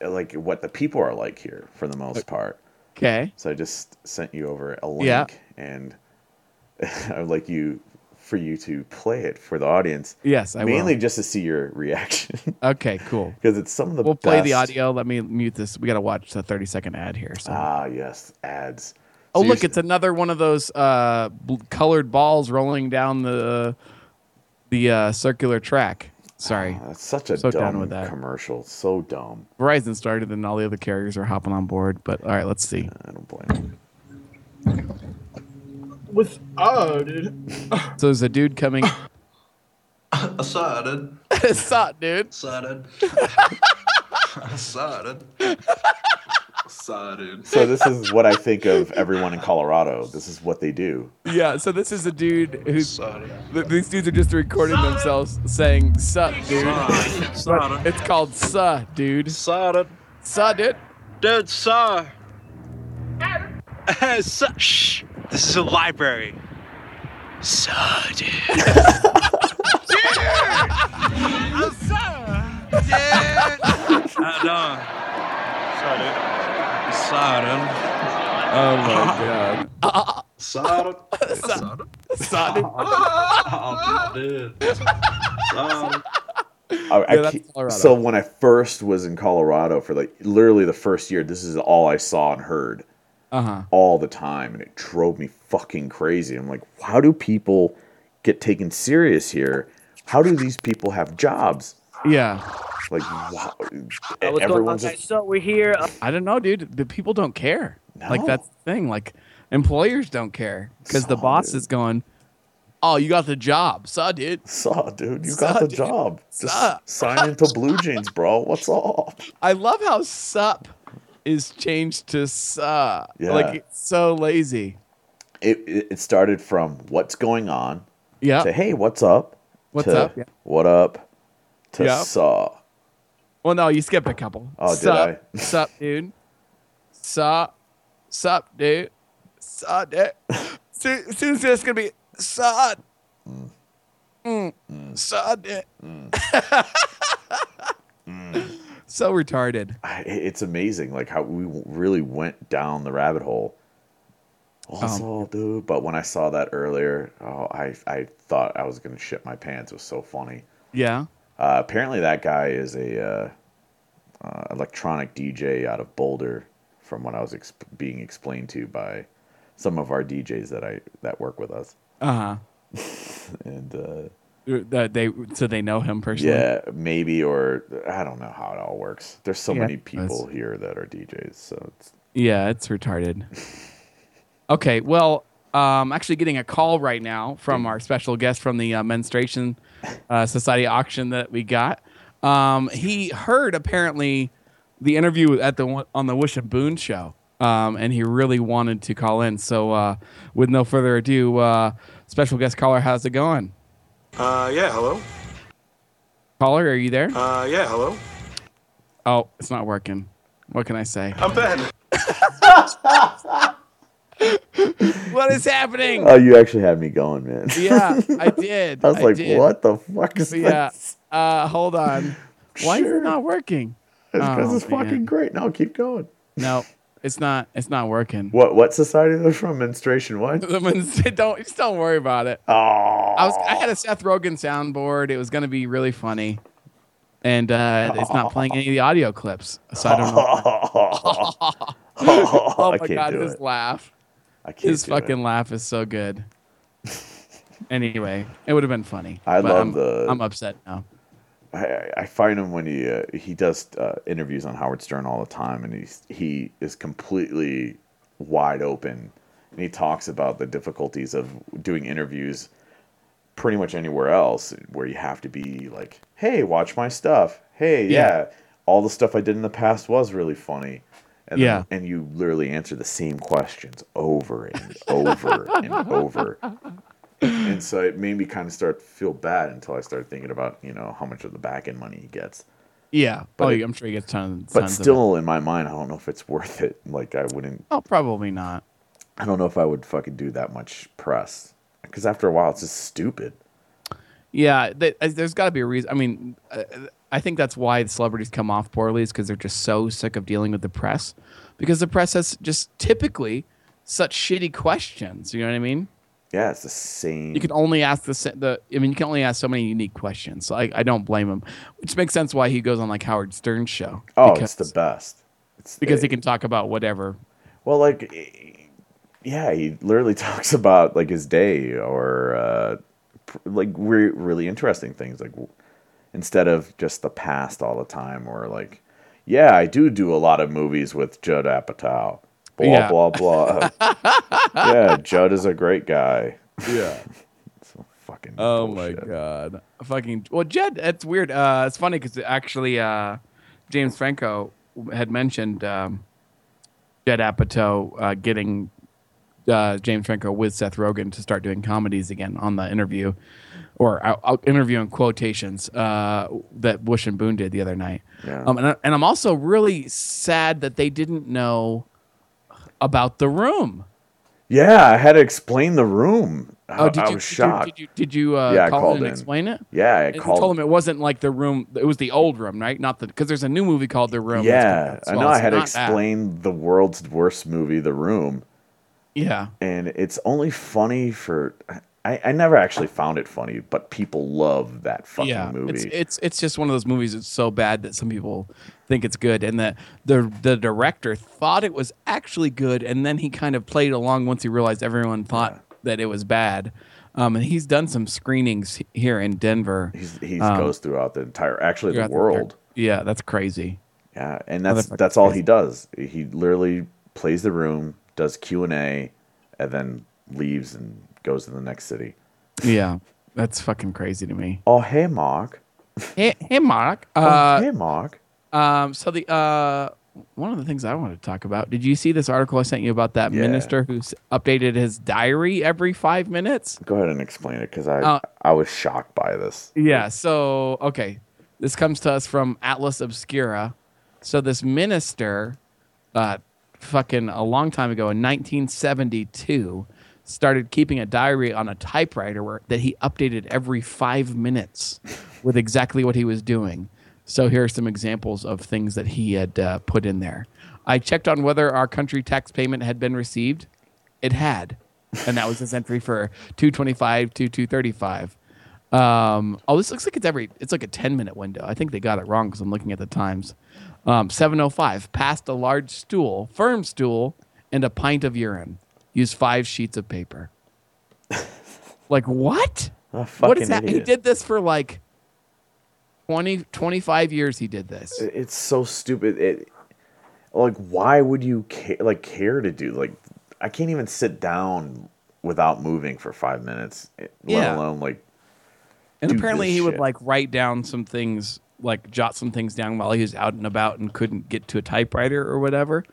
like what the people are like here for the most part. okay So I just sent you over a link Yeah. and <laughs> I would like you for you to play it for the audience. yes i mainly will just to see your reaction <laughs> okay cool because it's some of the We'll play the audio. Let me mute this. We got to watch the 30 second ad here. So. Ah, yes, ads. Oh, So look, it's another one of those uh, bl- colored balls rolling down the the uh, circular track. Sorry. That's such a So done dumb with that. commercial. So dumb. Verizon started and all the other carriers are hopping on board. But all right, let's see. I don't blame. with oh dude So there's a dude coming. <laughs> Excited. <laughs> Sup, dude? Excited. <laughs> Excited. Excited. So this is what I think of everyone in Colorado. This is what they do. Yeah. So this is a dude who's. Excited. th- These dudes are just recording themselves saying "sup, dude." But Excited. it's called "suh, dude." Excited. Suh, dude. Dude, sir. Uh. <laughs> Shh. This is a library. Sir, dude. <laughs> dude. I'm sir. Dude. How you doing? Sir, dude. Excited. Oh my <laughs> god. Excited. Excited. Suh, dude. Oh, dude. Excited. I, I Yeah, that's so when I first was in Colorado for like literally the first year, this is all I saw and heard Uh huh. all the time, and it drove me fucking crazy. I'm like, how do people get taken serious here? How do these people have jobs? Yeah. Like, wow, what's everyone's guys? just, So we're here. I don't know, dude. The people don't care. No. Like that's the thing. Like employers don't care because the boss dude. is going, "Oh, you got the job, saw, dude." saw, dude, you Saw, got the dude. job. Just Saw. sign into BlueJeans, bro. What's up? I love how sup is changed to suh. Yeah. Like it's so lazy. It, it it started from what's going on Yeah. to hey, what's up? What's to up? Yeah. What up? To Yeah. saw. Well, no, you skipped a couple. Oh, did I? Sup, dude. Sup. Sup, dude. Sup, dude. soon, soon as it's gonna be sup. Mm. mm. Sup, dude. Mm. <laughs> so retarded. It's amazing like how we really went down the rabbit hole also um, dude but when i saw that earlier oh i i thought i was gonna shit my pants it was so funny Yeah. Uh, apparently that guy is a uh, uh, electronic dj out of boulder from what i was exp- being explained to by some of our djs that i that work with us Uh huh. <laughs> and uh, That they so they know him personally. yeah maybe or i don't know how it all works there's so Yeah, many people here that are djs so it's Yeah, it's retarded. okay, well, um, actually getting a call right now from our special guest from the uh, Menstruation uh, Society auction that we got. Um, he heard apparently the interview at the on the Wish and Boone show, um, and he really wanted to call in. So, uh, with no further ado, uh, special guest caller, how's it going? Uh, yeah, hello. Caller, are you there? Uh, yeah, hello. Oh, it's not working. What can I say? I'm Ben. <laughs> What is happening? oh you actually had me going man yeah, I did. <laughs> I was like, did. what the fuck is Yeah. this? Uh, hold on. Why is Sure. it not working? Because Oh, it's fucking great. No, keep going. No, it's not. It's not working. What what society they're from? Menstruation what? <laughs> <laughs> don't just don't worry about it. Oh, I was I had a Seth Rogen soundboard. It was gonna be really funny, and uh, it's not playing any of the audio clips. So I don't know. Oh I my god, it. laugh. I can't His fucking it. laugh is so good. <laughs> anyway, it would have been funny. I love I'm, the- I'm upset now. I, I find him when he uh, he does uh, interviews on Howard Stern all the time, and he's he is completely wide open, and he talks about the difficulties of doing interviews pretty much anywhere else, where you have to be like, "Hey, watch my stuff. Hey, Yeah. yeah, all the stuff I did in the past was really funny." And Yeah. then, and you literally answer the same questions over and over and <laughs> over. And so it made me kind of start to feel bad until I started thinking about, you know, how much of the back end money he gets. Yeah. But oh, it- I'm sure he gets tons. But tons of it. still, in my mind, I don't know if it's worth it. Like, I wouldn't, oh, probably not. I don't know if I would fucking do that much press. Because after a while, it's just stupid. Yeah, th- uh, there's got to be a reason. I mean, uh, I think that's why the celebrities come off poorly is because they're just so sick of dealing with the press, because the press has just typically such shitty questions. You know what I mean? Yeah, it's the same. You can only ask the the. I mean, you can only ask so many unique questions. So I, I don't blame him, which makes sense why he goes on like Howard Stern's show. oh, because, it's the best. It's because he can talk about whatever. Well, like, eh, yeah, he literally <laughs> talks about like his day or uh, pr- like re- really interesting things. Like instead of just the past all the time, or like, yeah, I do do a lot of movies with Judd Apatow. Blah Yeah. blah blah. <laughs> yeah, Judd is a great guy. Yeah. <laughs> So Fucking. Oh bullshit. my god. Fucking well, Jed. It's weird. Uh, it's funny because actually, uh, James Franco had mentioned um, Jed Apatow uh, getting uh, James Franco with Seth Rogen to start doing comedies again on the interview, or I'll interview in quotations uh, that Bush and Boone did the other night. Yeah. Um, and, I- and I'm also really sad that they didn't know about the room. Yeah, I had to explain the room. I, Oh, did I you? was did you- Did you? Did you, uh, Yeah, I call in and in. explain it? yeah, I And called. told him it wasn't like the room. It was the old room, right? Not the because there's a new movie called The Room. yeah, I well. know. I had to not that. explain the world's worst movie, The Room, Yeah, and it's only funny for. I, I never actually found it funny, but people love that fucking yeah. movie. It's it's it's just one of those movies that's so bad that some people think it's good, and the the the director thought it was actually good, and then he kind of played along once he realized everyone thought that it was bad. Um, and he's done some screenings here in Denver. He's, he um, goes throughout the entire, actually the throughout the- world. Yeah, that's crazy. Yeah, and that's that's all crazy. he does. He literally plays the room, does Q and A, and then leaves and goes to the next city. Yeah, that's fucking crazy to me. Oh hey Mark. Hey, hey Mark. Oh, Uh, hey Mark. Um, so the uh, one of the things I wanted to talk about. Did you see this article I sent you about that Yeah. minister who's updated his diary every five minutes? Go ahead and explain it because I Uh, I was shocked by this. Yeah. So okay, this comes to us from Atlas Obscura. So this minister, uh, fucking a long time ago in 1972, started keeping a diary on a typewriter that he updated every five minutes with exactly what he was doing. So here are some examples of things that he had uh, put in there. I checked on whether our country tax payment had been received. It had, and that was his entry for 225 to 235. Um, oh, this looks like it's every. It's like a 10 minute window. I think they got it wrong because I'm looking at the times. Um, 705 passed a large stool, firm stool, and a pint of urine. Used five sheets of paper. <laughs> like what? What is What fucking is that? He did this for like 20, 25 years. He did this. It's so stupid. It like why would you care, like care to do like I can't even sit down without moving for five minutes, eh, let Yeah. alone like And do apparently this he would like write down some things, like jot some things down while he was out and about and couldn't get to a typewriter or whatever.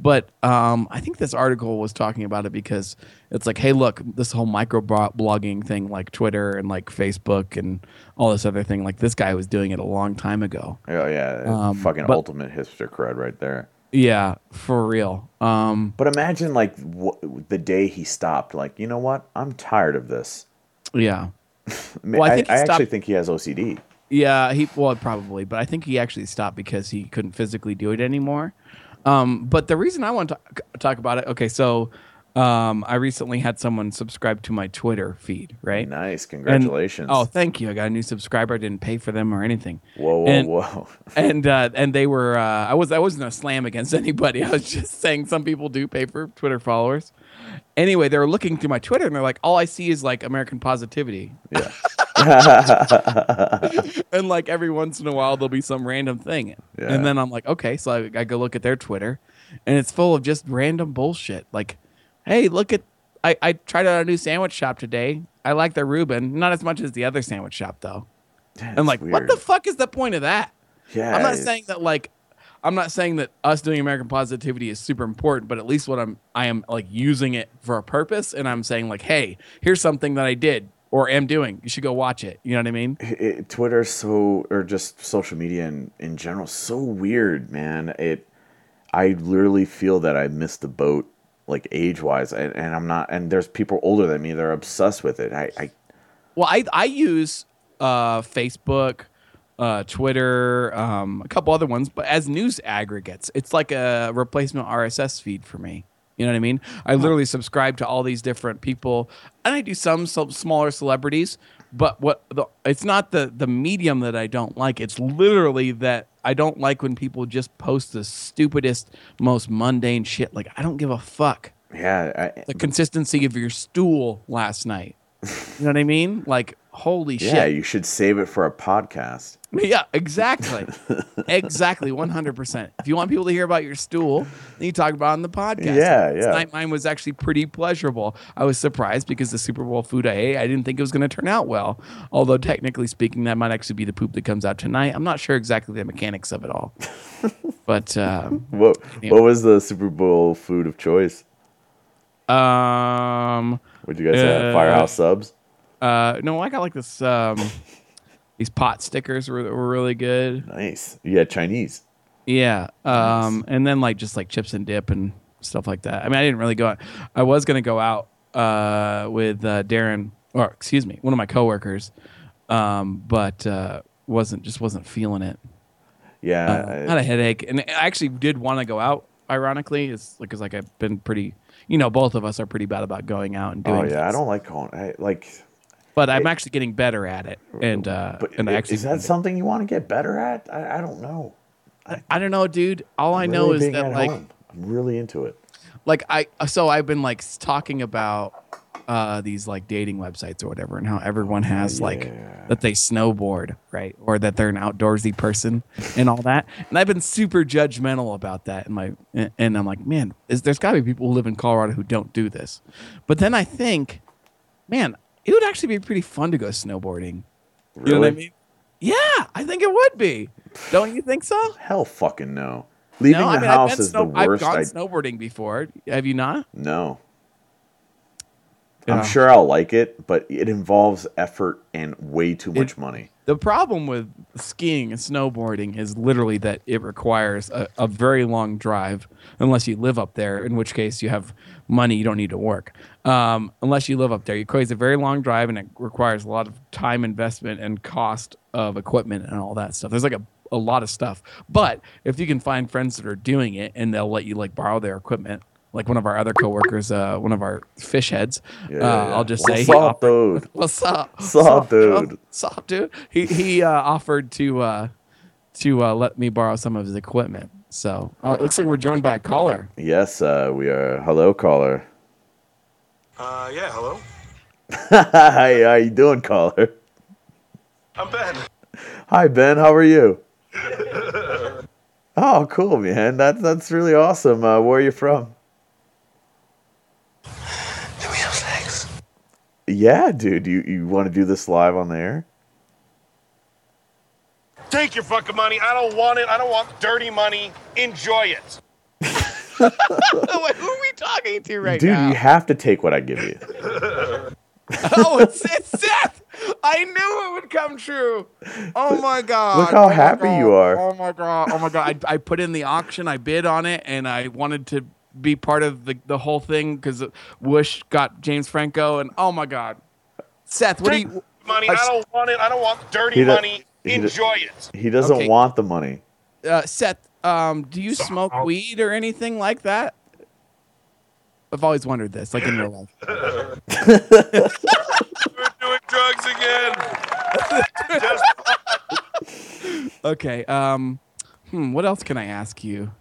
But um, I think this article was talking about it because it's like, hey, look, this whole micro blogging thing, like Twitter and like Facebook and all this other thing, like this guy was doing it a long time ago. oh yeah, Um, fucking but- ultimate hipster cred right there. Yeah, for real. Um, But imagine like the day he stopped. Like you know what? I'm tired of this. yeah. <laughs> Well, I I, I actually think he has OCD. Yeah, he well probably, but I think he actually stopped because he couldn't physically do it anymore. Um, but the reason I want to talk, talk about it, okay, so um, I recently had someone subscribe to my Twitter feed, right? Nice, And- congratulations. oh, thank you. I got a new subscriber. I didn't pay for them or anything. whoa, whoa, and- whoa! <laughs> and uh, and they were uh, I was I wasn't a slam against <laughs> anybody. I was just saying some people do pay for Twitter followers. Anyway, they were looking through my Twitter and they're like, all I see is like American positivity. Yeah. <laughs> and like every once in a while there'll be some random thing Yeah. and then i'm like okay so I, I go look at their twitter and it's full of just random bullshit like hey look at I, I tried out a new sandwich shop today. I like their reuben. Not as much as the other sandwich shop though. That's i'm like what the fuck is the point of that? Yeah, i'm not saying that like i'm not saying that us doing american positivity is super important but at least what i'm i am like using it for a purpose and i'm saying like hey here's something that i did or am doing. You should go watch it. You know what i mean? It, Twitter's so, or just social media in, in general, so weird, man. It, I literally feel that I missed the boat, like age wise, and, and I'm not. And there's people older than me that are obsessed with it. I, I Well, I I use uh, Facebook, uh, Twitter, um, a couple other ones, but as news aggregates, it's like a replacement RSS feed for me. You know what I mean? I literally subscribe to all these different people, and I do some so- smaller celebrities. But what the, it's not the the medium that I don't like. It's literally that I don't like when people just post the stupidest, most mundane shit. Like I don't give a fuck yeah, I, the consistency of your stool last night. You know what I mean? Like, holy Yeah, shit. Yeah, you should save it for a podcast. <laughs> Yeah, exactly. exactly. 100%. If you want people to hear about your stool, then you talk about it on the podcast. Yeah, yeah. Tonight mine was actually pretty pleasurable. I was surprised because the Super Bowl food I ate, I didn't think it was going to turn out well. Although, technically speaking, that might actually be the poop that comes out tonight. I'm not sure exactly the mechanics of it all. <laughs> but, uh, What Yeah. what was the Super Bowl food of choice? um, What you guys have? Uh, Firehouse subs? uh, no, I got like this, um, these pot stickers were, were really good. Nice. You had Chinese. Yeah. Um, and then like just like chips and dip and stuff like that. I mean, I didn't really go out. I was going to go out uh, with uh, Darren, or excuse me, one of my coworkers, um, but uh, wasn't just wasn't feeling it. Yeah. Uh, I- had a headache, and I actually did want to go out. Ironically, it's like because like I've been pretty, you know, both of us are pretty bad about going out and doing. oh yeah, I don't like going. I, like, But I'm actually getting better at it, and uh, but and I i- actually is that something you want to get better at? I, I don't know. I I, don't know, dude. All I I'm know really is that like. home. I'm really into it. like I so I've been like talking about uh these like dating websites or whatever and how everyone has like that they snowboard, right? Or that they're an outdoorsy person and all that. And I've been super judgmental about that and my and- I'm like, man, is there's got to be people who live in Colorado who don't do this. But then I think, man, it would actually be pretty fun to go snowboarding. Really? You know what I mean? Yeah, I think it would be. Don't you think so? Hell, fucking no. Leaving no, the I mean, house is snow- the worst. I've gone I snowboarding before. Have you not? no. Yeah. I'm sure I'll like it, but it involves effort and way too much money. The problem with skiing and snowboarding is literally that it requires a, a very long drive, unless you live up there, in which case you have money, you don't need to work. Um, unless you live up there, it requires a very long drive and it requires a lot of time investment and cost of equipment and all that stuff. There's like a, a lot of stuff. But if you can find friends that are doing it and they'll let you like borrow their equipment, like one of our other coworkers, uh, one of our fish heads, Yeah, uh, yeah, yeah. I'll just say, he up, offered- dude? <laughs> What's up? What's up, dude? What's up, dude? He he uh, offered to uh, to uh, let me borrow some of his equipment. So uh, it looks like we're joined by a caller. Yes, uh, we are. Hello, caller. Uh, yeah, hello. <laughs> Hi, how you doing, caller? I'm Ben. Hi, Ben. How are you? <laughs> oh, cool, man. That's that's really awesome. Uh, where are you from? Do we have sex? Yeah, dude. You you want to do this live on the air? Take your fucking money. I don't want it. I don't want dirty money. Enjoy it. Wait, <laughs> who are we talking to right dude, now? Dude, you have to take what I give you. <laughs> oh, it's, it's Seth. I knew it would come true. Oh my god! Look how Oh happy God. you are. Oh my god! Oh my god! I, I put in the auction. I bid on it, and I wanted to be part of the, the whole thing because Whoosh got James Franco, and oh my god, Seth, what do Take you? money. I I s- don't want it. I don't want dirty He money. he Enjoy it. He doesn't Okay. want the money. uh, Seth, um, do you So- smoke I'll- weed or anything like that? I've always wondered this, like in your life. <laughs> We're doing drugs again. Just <laughs> Okay. Um, hmm, what else can I ask you?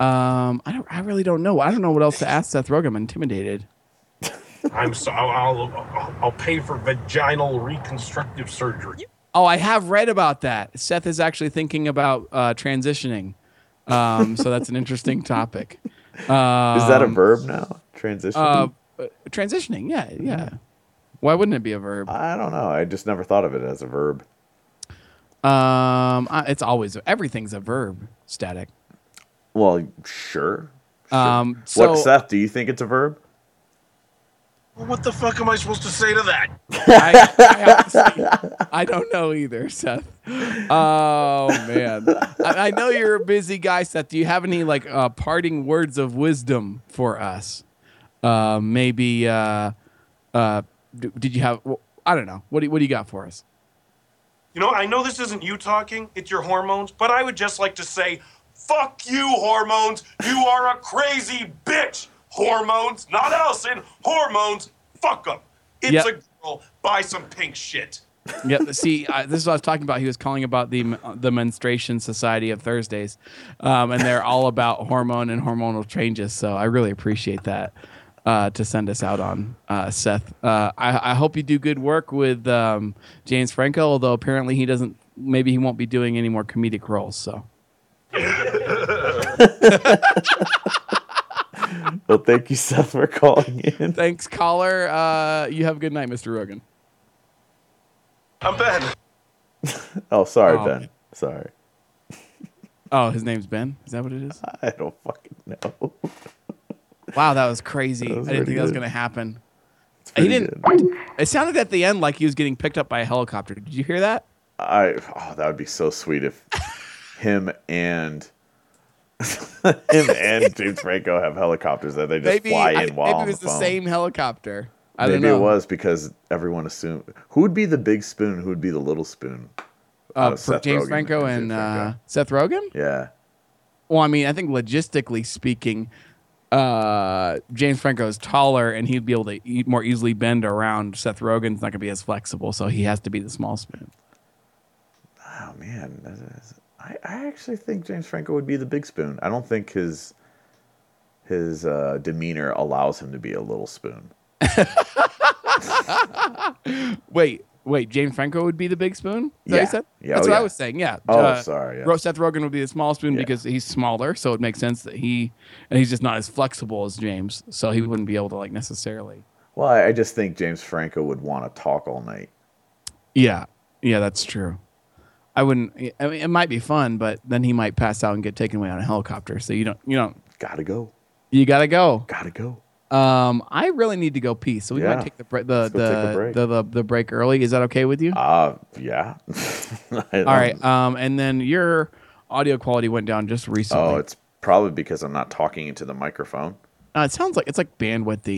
Um, I don't. I really don't know. I don't know what else to ask Seth Rogen. I'm intimidated. I'm so I'll, I'll I'll pay for vaginal reconstructive surgery. Oh, I have read about that. Seth is actually thinking about uh, transitioning. Um, so that's an interesting topic. Um, Is that a verb now? Transition? Uh, uh, transitioning. Yeah, yeah. Why wouldn't it be a verb? I don't know. I just never thought of it as a verb. Um, it's always everything's a verb. Static. Well, sure. Um, so what, Seth? Do you think it's a verb? What the fuck am I supposed to say to that? <laughs> I, I, I don't know either, Seth. Oh man, I, I know you're a busy guy, Seth. Do you have any like uh, parting words of wisdom for us? Uh, maybe. Uh, uh, d- did you have? Well, I don't know. What do, what do you got for us? You know, I know this isn't you talking, it's your hormones, but I would just like to say, fuck you, hormones. You are a crazy bitch. Hormones, not Allison, hormones, fuck them. It's Yep. a girl, buy some pink shit. Yeah, see, uh, this is what I was talking about. He was calling about the the Menstruation Society of Thursdays, um, and they're all about hormone and hormonal changes. So I really appreciate that. uh, to send us out on, uh, Seth. Uh, I, I hope you do good work with um, James Franco, although apparently he doesn't. Maybe he won't be doing any more comedic roles. So <laughs> Well, thank you, Seth, for calling in. thanks, caller. Uh, you have a good night, Mr. Rogen. I'm Ben. <laughs> Oh, sorry, Oh, Ben. Sorry. <laughs> Oh, his name's Ben. Is that what it is? I don't fucking know. Wow, that was crazy. That was I didn't pretty think that was going to happen. He didn't. good. It sounded at the end like he was getting picked up by a helicopter. Did you hear that? I oh, that would be so sweet if him and <laughs> him and <laughs> James Franco have helicopters that they just maybe fly I- in while maybe on it was the phone. same helicopter. I Maybe don't know. it was because everyone assumed who would be the big spoon, who would be the little spoon. uh, Uh, for James Rogen Franco and and uh. Seth Rogen. Yeah, Well, I mean, I think logistically speaking, uh, James Franco is taller and he'd be able to eat more easily bend around. Seth Rogen's not going to be as flexible, so he has to be the small spoon. oh man, I, I actually think James Franco would be the big spoon. I don't think his his uh, demeanor allows him to be a little spoon. <laughs> Wait, wait, James Franco would be the big spoon? Is that what Yeah. said? Yeah, That's oh, what I was saying. Yeah. Oh, sorry, yeah. Seth Rogen would be the small spoon Yeah. because he's smaller, so it makes sense that he and he's just not as flexible as James, so he wouldn't be able to like necessarily. Well, I just think James Franco would want to talk all night. Yeah, yeah, that's true. I wouldn't. I mean, it might be fun, but then he might pass out and get taken away on a helicopter. So you don't, you don't, Gotta go. you gotta go. Gotta go. Um, I really need to go pee, so we Yeah. might take the bre- the Let's take the, break. the, the the break early. Is that okay with you? Uh, yeah. <laughs> All right. Um, and then your audio quality went down just recently. Oh, it's probably because I'm not talking into the microphone. Uh, it sounds like it's like bandwidthy.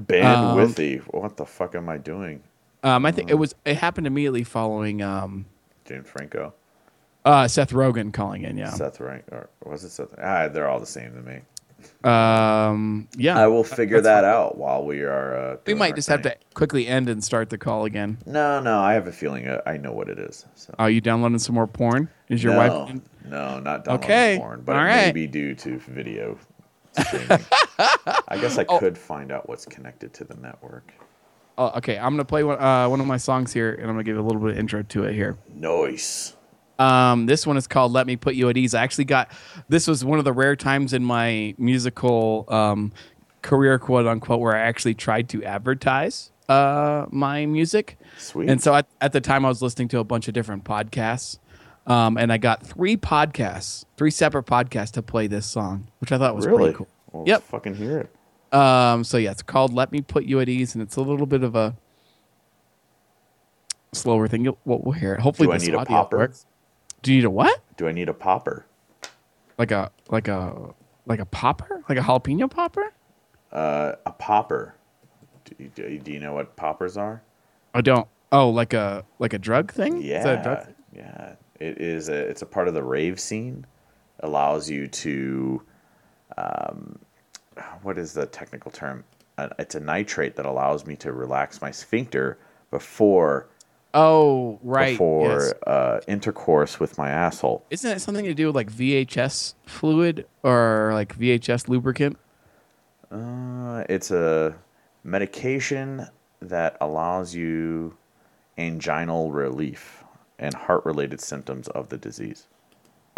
Bandwidthy. what the fuck am I doing? Um, I think it was. It happened immediately following um, James Franco. uh, Seth Rogen calling in. Yeah. Seth Rogen, or was it Seth? Ah, they're all the same to me. Um. Yeah. I will figure that's that fine. out while we are. Uh, We might our just have to quickly end and start the call again. No, no. I have a feeling uh, I know what it is. So. Are you downloading some more porn? Is your no, wife? no, not downloading Okay, porn, but all it right. may be due to video <laughs> streaming. I guess I Oh. could find out what's connected to the network. Oh, okay. I'm gonna play one, uh, one of my songs here, and I'm gonna give a little bit of intro to it here. Noise. Um, this one is called "Let Me Put You at Ease." I actually got this was one of the rare times in my musical um, career, quote unquote, where I actually tried to advertise uh, my music. Sweet. And so at, at the time, I was listening to a bunch of different podcasts, um, and I got three podcasts, three separate podcasts to play this song, which I thought was really pretty cool. Well, Yep. Fucking hear it. Um, so yeah, it's called "Let Me Put You at Ease," and it's a little bit of a slower thing. You'll, we'll, we'll hear it. Hopefully, Do I need a popper? works. Do you need a what? Do I need a popper? Like a like a like a popper? Like a jalapeno popper? Uh, a popper. Do you, do you- do you know what poppers are? I don't. Oh, like a like a drug thing? Yeah, Is that a drug thing? yeah. It is. A, it's a part of the rave scene. Allows you to, um, what is the technical term? Uh, it's a nitrate that allows me to relax my sphincter before Oh, right. before yes. uh, intercourse with my asshole. Isn't that something to do with like VHS fluid or like VHS lubricant? Uh, it's a medication that allows you anginal relief and heart-related symptoms of the disease.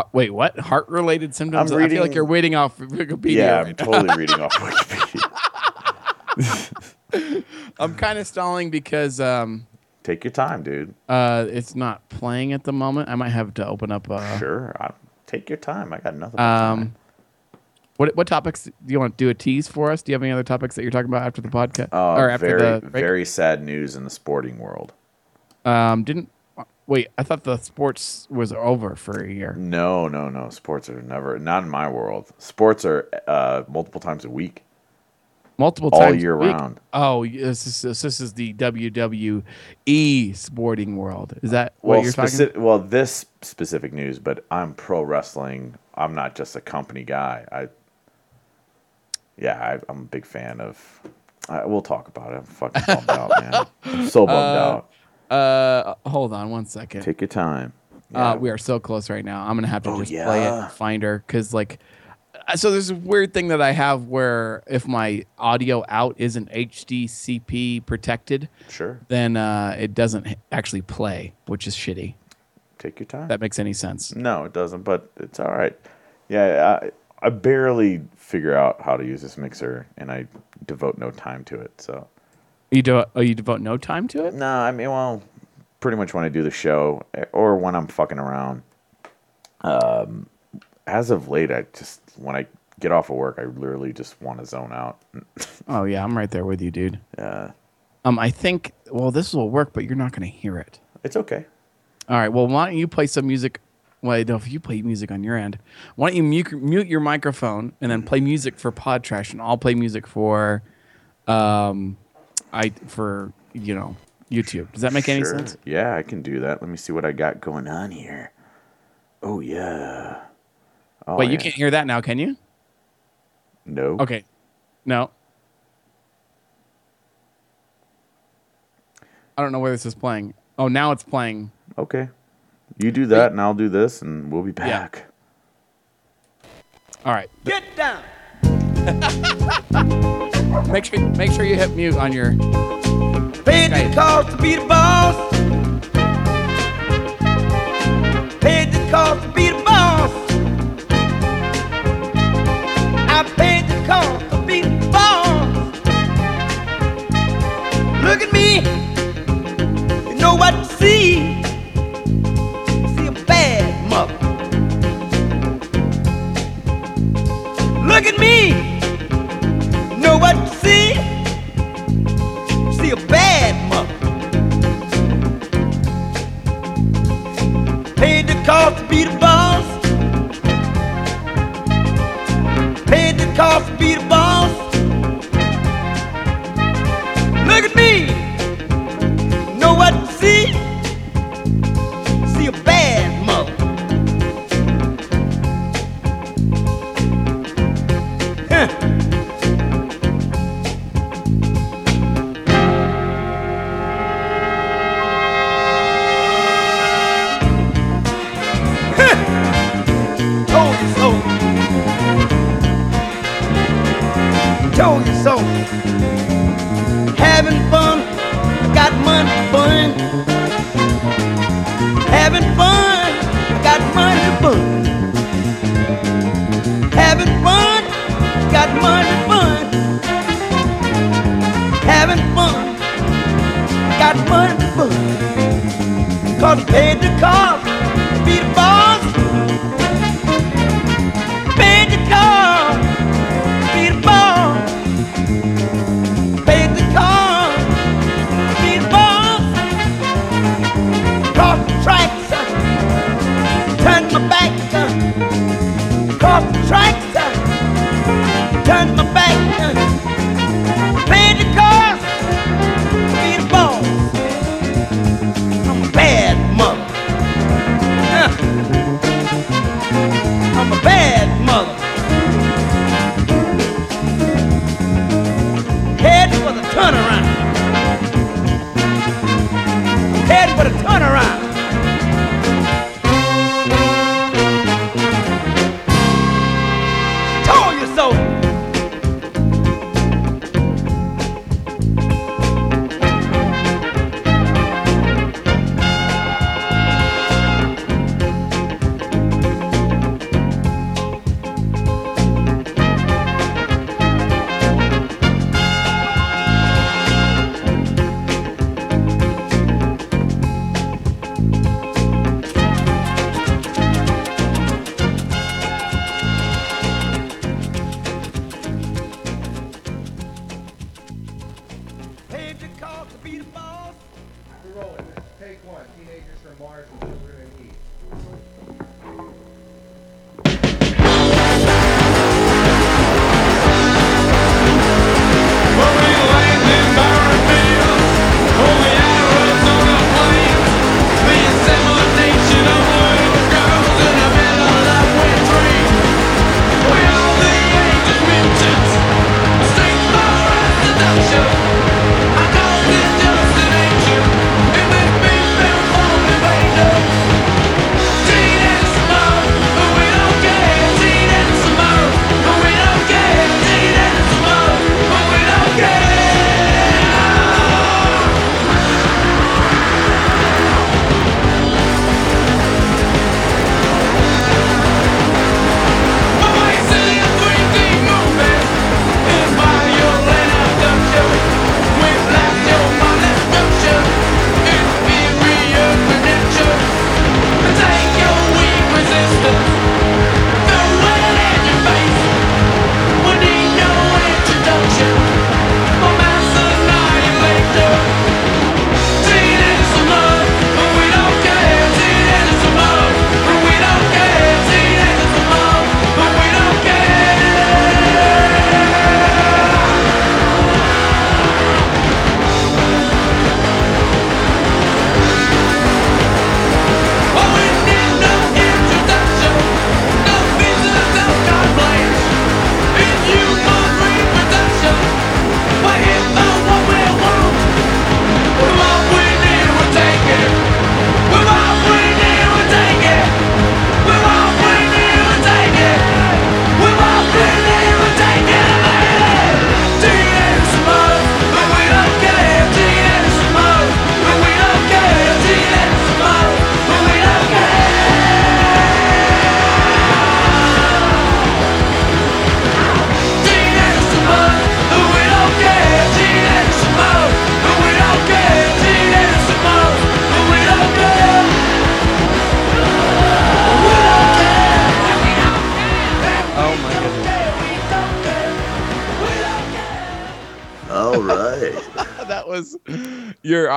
Uh, wait, what? Heart related symptoms? I'm I feel like you're waiting off <laughs> Wikipedia. yeah, I'm now. totally reading off Wikipedia. <laughs> I'm kind of stalling because um, Take your time, dude. uh, it's not playing at the moment. I might have to open up. Uh, Sure, I, take your time. I got nothing. Um, what what topics do you want to do a tease for us? Do you have any other topics that you're talking about after the podcast Uh, or after very, the break? very sad news in the sporting world. Um, didn't wait. I thought the sports was over for a year. No, no, no. Sports are never not in my world. Sports are uh, multiple times a week. Multiple All times a year round. Oh, this is, this is the WWE sporting world. Is that what you're talking? speci- well, this specific news, but I'm pro wrestling. I'm not just a company guy. I, yeah, I, I'm a big fan of. I, we'll talk about it. I'm fucking bummed out, man. I'm so bummed out. Uh, hold on one second. Take your time. Uh, we are so close right now. I'm gonna have to Oh, just play it and find her because like uh, so there's a weird thing that I have where if my audio out isn't HDCP protected, Sure. then uh, it doesn't actually play, which is shitty. Take your time. That makes any sense. No, it doesn't, but it's all right. Yeah, I, I barely figure out how to use this mixer, and I devote no time to it. So, You do oh, you devote no time to it? no, I mean, well, pretty much when I do the show or when I'm fucking around. Um, as of late, I just when I get off of work, I literally just want to zone out. <laughs> Oh yeah, I'm right there with you, dude. Yeah, Um, I think well this will work, but you're not going to hear it. it's okay. All right. Well, why don't you play some music? Well, if you play music on your end, why don't you mute, mute your microphone and then play music for Pod Trash, and I'll play music for, um, I for you know YouTube. Does that make any sense? Yeah, I can do that. Let me see what I got going on here. Oh yeah. Oh, Wait, you yeah. can't hear that now, can you? No. Okay. No. I don't know where this is playing. Oh, now it's playing. Okay. You do that, and I'll do this, and we'll be back. All right. Get down. <laughs> Make sure make sure you hit mute on your. Paid the cost to be the boss. Paid the cost to be the boss. I paid the cost to be the boss. Look at me. You know what to see. See a bad mother. Look at me. Cost to be the boss. Paid the cost be. Look at me. Burn. Cause he paid the cost to be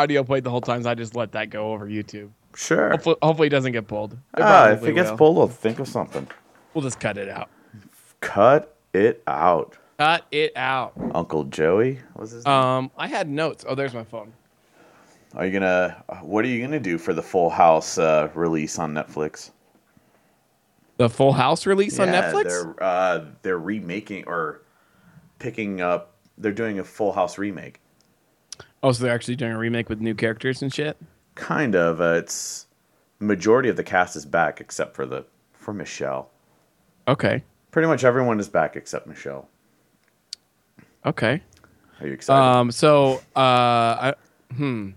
audio played the whole time. So I just let that go over YouTube. Sure. Hopefully, hopefully it doesn't get pulled. Ah, if it gets will. pulled, I'll think of something. we'll just cut it out. Cut it out. Cut it out. Uncle Joey, what's his name? Um, I had notes. Oh, there's my phone. Are you gonna? What are you gonna do for the Full House uh, release on Netflix? The Full House release on Yeah, Netflix. They're uh, they're remaking or picking up. They're doing a Full House remake. Oh, so they're actually doing a remake with new characters and shit. Kind of. Uh, it's majority of the cast is back except for the for Michelle. Okay. Pretty much everyone is back except Michelle. Okay. Are you excited? Um. So, uh, I, hmm.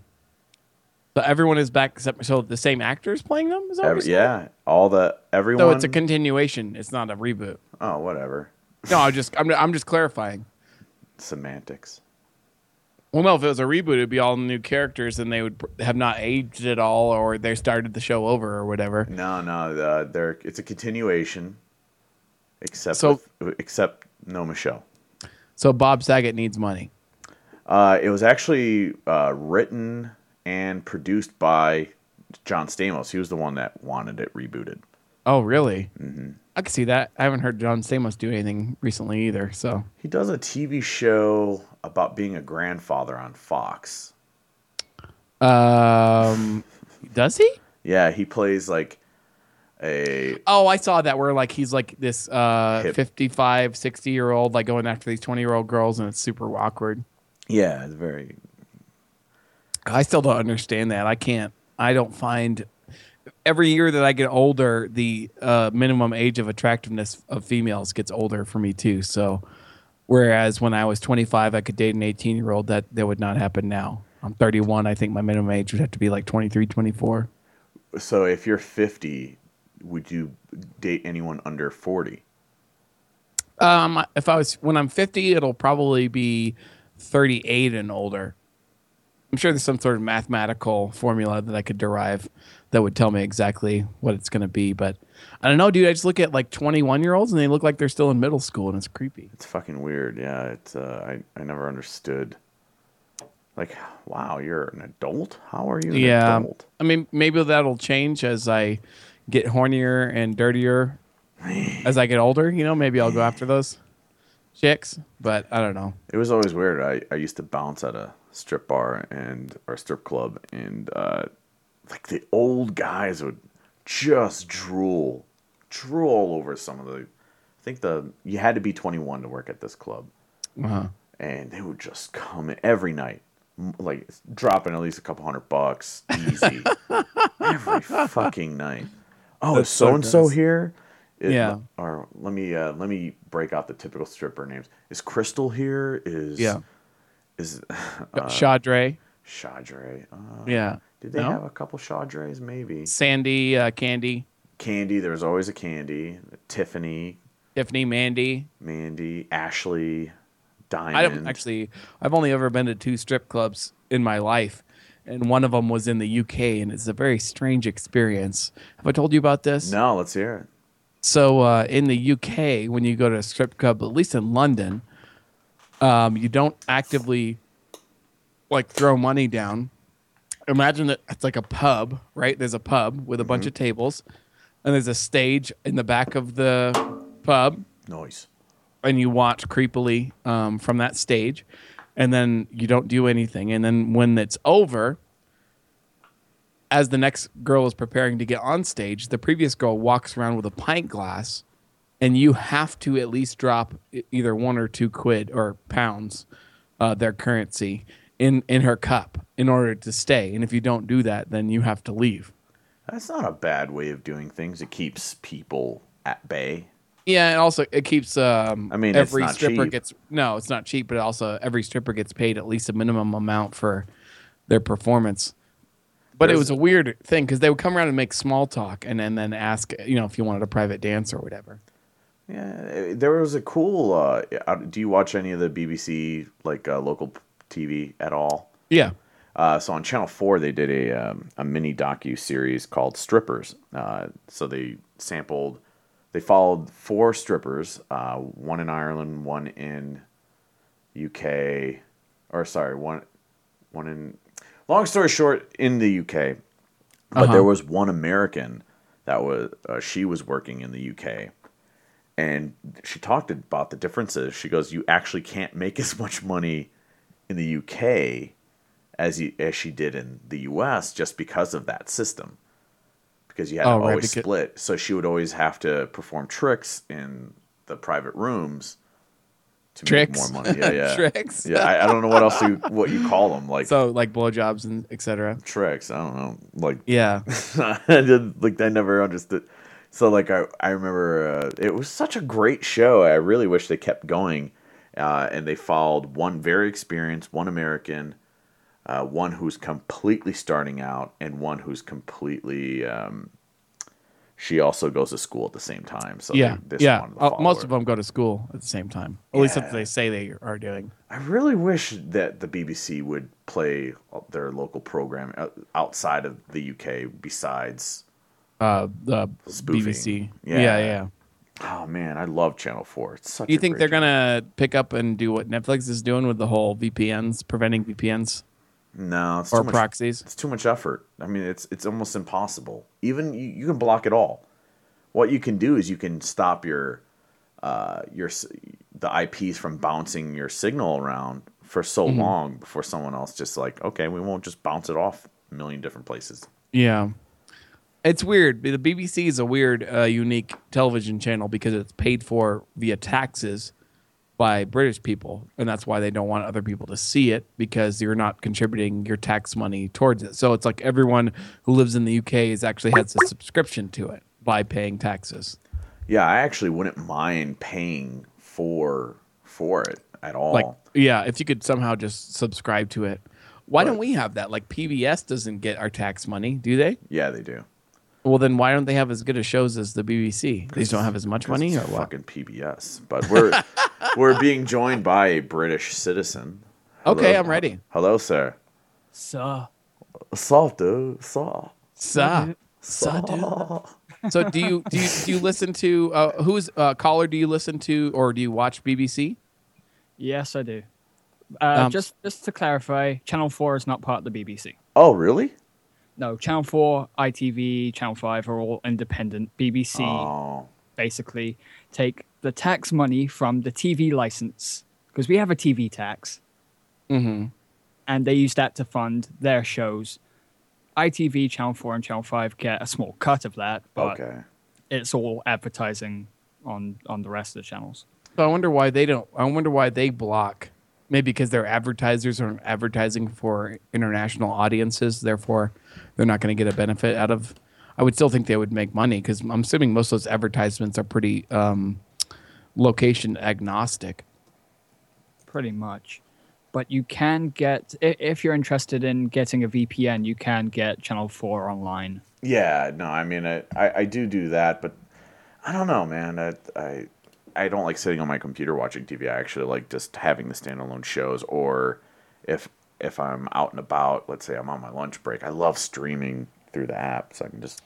So everyone is back except so the same actors playing them. Is that Every- yeah, all the everyone. So it's a continuation. It's not a reboot. oh, whatever. No, I just I'm I'm just clarifying. Semantics. Well, no, if it was a reboot, it'd be all new characters, and they would have not aged at all, or they started the show over, or whatever. No, no, uh, they're it's a continuation. Except So- with, except no Michelle. So Bob Saget needs money. Uh, it was actually uh, written and produced by John Stamos. He was the one that wanted it rebooted. Oh, really? Mm-hmm. I can see that. I haven't heard John Stamos do anything recently either. So He does a TV show about being a grandfather on Fox. Um, does he? Yeah, he plays like a Oh, I saw that where like he's like this uh Hip. 55, 60 year old like going after these 20 year old girls and it's super awkward. yeah, it's very I still don't understand that. I can't I don't find every year that I get older, the uh minimum age of attractiveness of females gets older for me too. So whereas when I was 25 I could date an 18 year old that that would not happen now. I'm 31. I think my minimum age would have to be like 23, 24. so. If you're 50, would you date anyone under 40? Um, if I was when I'm 50, it'll probably be 38 and older. I'm sure there's some sort of mathematical formula that I could derive that would tell me exactly what it's going to be. But I don't know, dude. I just look at like 21 year olds and they look like they're still in middle school, and it's creepy. It's fucking weird. Yeah, it's uh, I I never understood. Like, wow, you're an adult. How are you an yeah, adult? I mean, maybe that'll change as I get hornier and dirtier <sighs> as I get older. You know, maybe I'll go after those chicks. But I don't know. It was always weird. I, I used to bounce at a strip bar and our strip club, and uh, like the old guys would just drool, drool over some of the. I think the you had to be 21 to work at this club, Uh-huh. and they would just come every night, like dropping at least a couple hundred bucks easy <laughs> every fucking night. Oh, is so and so here. Is- Yeah. Or let me uh, let me break out the typical stripper names. Is Crystal here? Is Yeah. Is <laughs> uh, Chadre. Chadre? Uh, Yeah. Did they No? have a couple Chadres? Maybe. Sandy, uh, Candy, Candy. There was always a Candy. Tiffany, Tiffany, Mandy. Mandy, Ashley, Diamond. I don't actually. I've only ever been to two strip clubs in my life, and one of them was in the UK, and it's a very strange experience. Have I told you about this? No, let's hear it. So uh, in the UK, when you go to a strip club, at least in London, um, you don't actively like throw money down. Imagine that it's like a pub, right? There's a pub with a bunch of tables, and there's a stage in the back of the pub, Noise. and you watch creepily um, from that stage, and then you don't do anything. And then when it's over, as the next girl is preparing to get on stage, the previous girl walks around with a pint glass, and you have to at least drop either one or two quid or pounds, uh, their currency, in in her cup in order to stay. And if you don't do that, then you have to leave. That's not a bad way of doing things. It keeps people at bay. Yeah, and also it keeps. Um, I mean, every stripper cheap. gets no, it's not cheap, but also every stripper gets paid at least a minimum amount for their performance. But it was a weird thing because they would come around and make small talk and then then ask you know if you wanted a private dance or whatever. Yeah, there was a cool. Uh, uh, do you watch any of the BBC like uh, local TV at all? Yeah. Uh, so on Channel Four, they did a um, a mini docu series called Strippers. Uh, so they sampled, they followed four strippers, uh, one in Ireland, one in UK, or sorry, one one in. Long story short, in the UK, but Uh-huh. there was one American that was uh, she was working in the UK, and she talked about the differences. She goes, "You actually can't make as much money in the UK as you, as she did in the US just because of that system." Because you had Oh, to right, always becau- split, so she would always have to perform tricks in the private rooms to Tricks? make more money. Yeah, <laughs> yeah. Tricks? Yeah, I, I don't know what else you what you call them, like <laughs> So like blowjobs and etc. tricks. I don't know, like Yeah. <laughs> I did, like I never understood. So like I I remember uh, it was such a great show. I really wish they kept going, uh, and they followed one very experienced, one American, uh, one who's completely starting out, and one who's completely. Um, she also goes to school at the same time. So yeah. they, yeah. Uh, most of them go to school at the same time. At least that's what they say they are doing. I really wish that the BBC would play their local program outside of the UK besides Uh, the Spoofing. BBC. Yeah. Yeah. yeah. Oh man, I love Channel Four. It's such. Do you think they're gonna pick up and do what Netflix is doing with the whole VPNs, preventing VPNs No, it's or too much, proxies? It's too much effort. I mean, it's it's almost impossible. Even you, you can block it all. What you can do is you can stop your uh, your the IPs from bouncing your signal around for so Mhm. long before someone else just like okay, we won't just bounce it off a million different places. Yeah. It's weird. The BBC is a weird, uh, unique television channel because it's paid for via taxes by British people, and that's why they don't want other people to see it because you're not contributing your tax money towards it. So it's like everyone who lives in the UK is actually has a subscription to it by paying taxes. Yeah, I actually wouldn't mind paying for for it at all. Like, yeah, if you could somehow just subscribe to it. Why don't we have that? Like PBS doesn't get our tax money, do they? yeah, they do. Well, then why don't they have as good a shows as the BBC? They just don't have as much money, or it's what? Fucking PBS. But we're <laughs> we're being joined by a British citizen. Okay, I'm ready. Hello, sir. So, Soft dude. Soft. Sa, sa, dude. So do you do you do you listen to uh, who's uh, caller? Do you listen to or do you watch BBC? yes, I do. Uh, Um, just just to clarify, Channel 4 is not part of the BBC. Oh, really? No, Channel 4, ITV, Channel 5 are all independent. BBC Oh. basically take the tax money from the TV license because we have a TV tax, Mm-hmm. and they use that to fund their shows. ITV, Channel 4, and Channel 5 get a small cut of that, but Okay. it's all advertising on on the rest of the channels. So I wonder why they don't. I wonder why they block. Maybe because their advertisers are advertising for international audiences, therefore they're not going to get a benefit out of. I would still think they would make money because I'm assuming most of those advertisements are pretty um, location agnostic. pretty much. But you can get if you're interested in getting a VPN, you can get Channel Four online. Yeah, no, I mean, I, I, I do do that, but I don't know, man. I, I, I don't like sitting on my computer watching TV. I actually like just having the standalone shows, or if if I'm out and about, let's say I'm on my lunch break, I love streaming through the app, so I can just.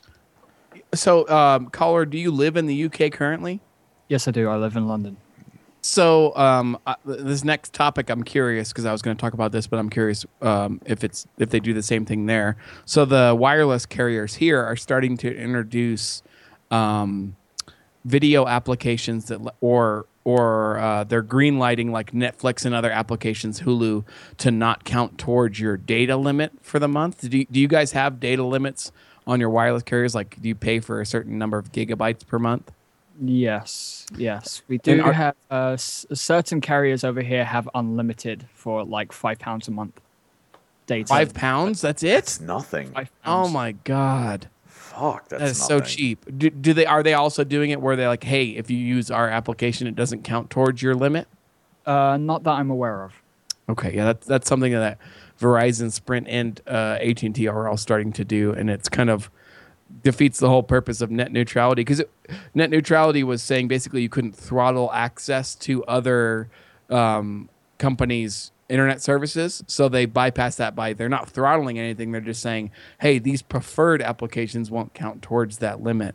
So, um, caller, do you live in the UK currently? Yes, I do. I live in London. So, um, uh, th- this next topic, I'm curious because I was going to talk about this, but I'm curious um, if it's if they do the same thing there. So, the wireless carriers here are starting to introduce um, video applications that, or or uh, they're green lighting like Netflix and other applications, Hulu, to not count towards your data limit for the month. Do you, do you guys have data limits on your wireless carriers? Like, do you pay for a certain number of gigabytes per month? Yes, yes, we do And are- have uh, s- certain carriers over here have unlimited for like five pounds a month. Data. Five pounds? That's it? It's nothing. Five Oh pounds. my god. Fuck, that's, That is so cheap. Do, do they are they also doing it where they're like, hey, if you use our application, it doesn't count towards your limit? Uh, not that I'm aware of. Okay, yeah, that's that's something that Verizon, Sprint, and uh, AT and T are all starting to do, and it's kind of defeats the whole purpose of net neutrality because net neutrality was saying basically you couldn't throttle access to other um, companies' internet services, so they bypass that by they're not throttling anything; they're just saying, hey, these preferred applications won't count towards that limit.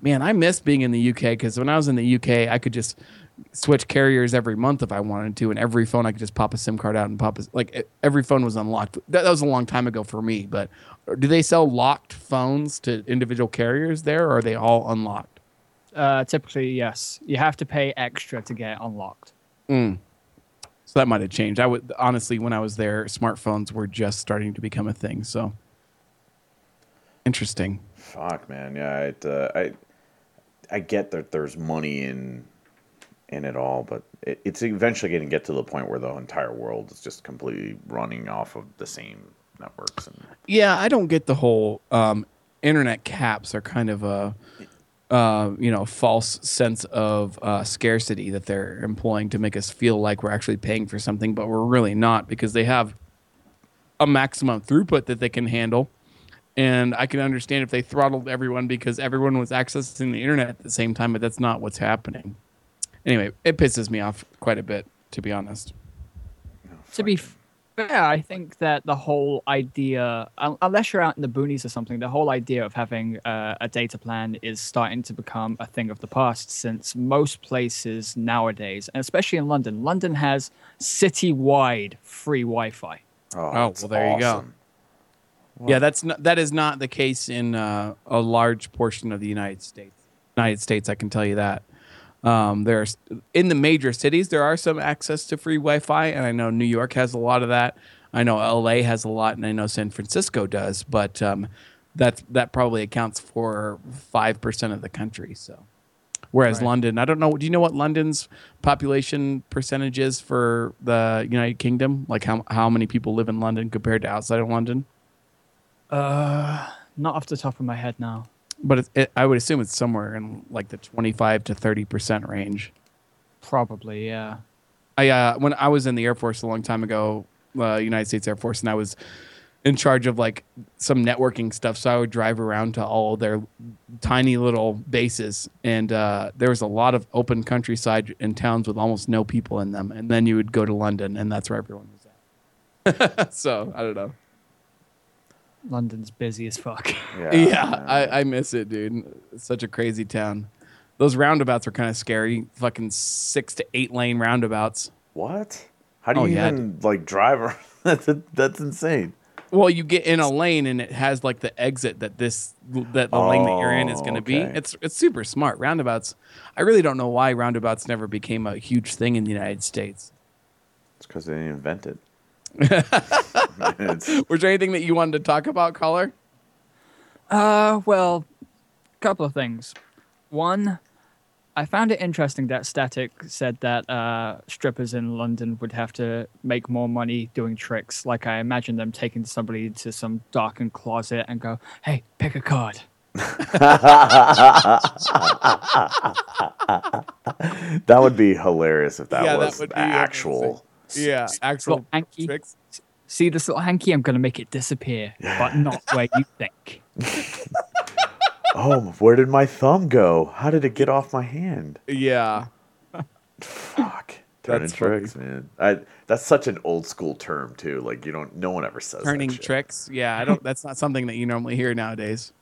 Man, I miss being in the UK because when I was in the UK, I could just switch carriers every month if I wanted to, and every phone I could just pop a SIM card out and pop a, like every phone was unlocked. That, that was a long time ago for me, but do they sell locked phones to individual carriers there, or are they all unlocked? Uh, typically, yes. You have to pay extra to get unlocked. Mm. So that might have changed. I would honestly, when I was there, smartphones were just starting to become a thing. So interesting. Fuck, man. Yeah, it, uh, I I get that there's money in in it all, but it, it's eventually going to get to the point where the entire world is just completely running off of the same networks. And Yeah, I don't get the whole um, internet caps are kind of a uh, you know false sense of uh, scarcity that they're employing to make us feel like we're actually paying for something, but we're really not because they have a maximum throughput that they can handle. And I can understand if they throttled everyone because everyone was accessing the internet at the same time, but that's not what's happening. Anyway, it pisses me off quite a bit, to be honest. To be fair, I think that the whole idea, unless you're out in the boonies or something, the whole idea of having uh, a data plan is starting to become a thing of the past since most places nowadays, and especially in London, London has city-wide free Wi-Fi. oh, well, that's there you go. awesome. Yeah, that's not, that is not the case in uh, a large portion of the United States. United States, I can tell you that. Um, there's in the major cities there are some access to free Wi-Fi, and I know New York has a lot of that. I know LA has a lot, and I know San Francisco does. But um, that that probably accounts for five percent of the country. So, whereas Right. London, I don't know. Do you know what London's population percentage is for the United Kingdom? Like how how many people live in London compared to outside of London? Uh, not off the top of my head now. But it, it, I would assume it's somewhere in like the 25 to 30 percent range. Probably, yeah. I uh, when I was in the Air Force a long time ago, uh, United States Air Force, and I was in charge of like some networking stuff. So I would drive around to all their tiny little bases, and uh, there was a lot of open countryside and towns with almost no people in them. And then you would go to London, and that's where everyone was at. <laughs> so I don't know. London's busy as fuck. <laughs> Yeah, Yeah. I, I miss it, dude. It's such a crazy town. Those roundabouts are kind of scary. Fucking six to eight lane roundabouts. what? How do Oh, you yeah. even like drive? around? <laughs> that's that's insane. Well, you get in a lane and it has like the exit that this that the lane that you're in is Oh, going to be. It's it's super smart. Roundabouts. I really don't know why roundabouts never became a huge thing in the United States. It's because they didn't invent it. It's- <laughs> Was there anything that you wanted to talk about, caller? Uh, well, a couple of things. One, I found it interesting that Static said that uh, strippers in London would have to make more money doing tricks. Like I imagine them taking somebody to some darkened closet and go, "Hey, pick a card." <laughs> that would be hilarious if that Yeah, was would be actual. Yeah, actual hanky. tricks. See this little hanky? I'm gonna make it disappear, but not where you think. <laughs> <laughs> Oh, where did my thumb go? How did it get off my hand? Yeah. Fuck. Turning That's funny. tricks, man. I, that's such an old school term too. Like you don't, no one ever says that Turning shit. tricks. Yeah, I don't. That's not something that you normally hear nowadays.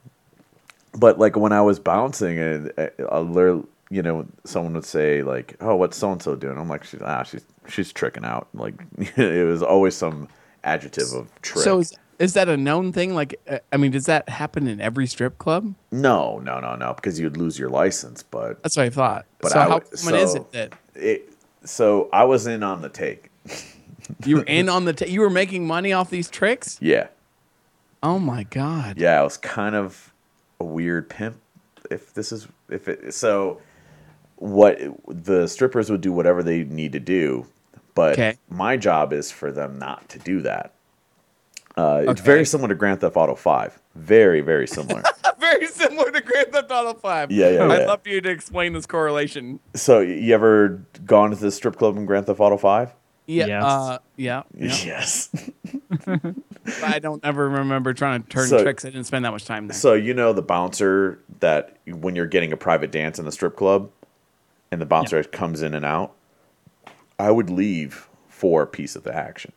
But like when I was bouncing, and uh, I'll you know, someone would say like, "Oh, what's so and so doing?" I'm like, "She's ah, she's she's tricking out." Like <laughs> it was always some adjective of trick. So is, is that a known thing? Like, uh, I mean, does that happen in every strip club? no, no, no, no, because you'd lose your license. But That's what I thought. But so I how common is so- it that it, so I was in on the take. <laughs> you were in <laughs> on the? T- you were making money off these tricks? Yeah, Oh my god! yeah, I was kind of a weird pimp. If this is if it so, what the strippers would do whatever they need to do, but Okay. my job is for them not to do that. Uh, It's very similar to Grand Theft Auto Five. Very, very similar. <laughs> Very similar to Grand Theft Auto Five. Yeah, yeah, I'd yeah. love for you to explain this correlation. so, you ever gone to the strip club in Grand Theft Auto Five? Yeah. Yes. Uh, yeah. yeah. <laughs> Yes. <laughs> I don't ever remember trying to turn So- tricks. I didn't spend that much time there. So you know the bouncer that when you're getting a private dance in the strip club, and the bouncer comes in and out, I would leave for a piece of the action.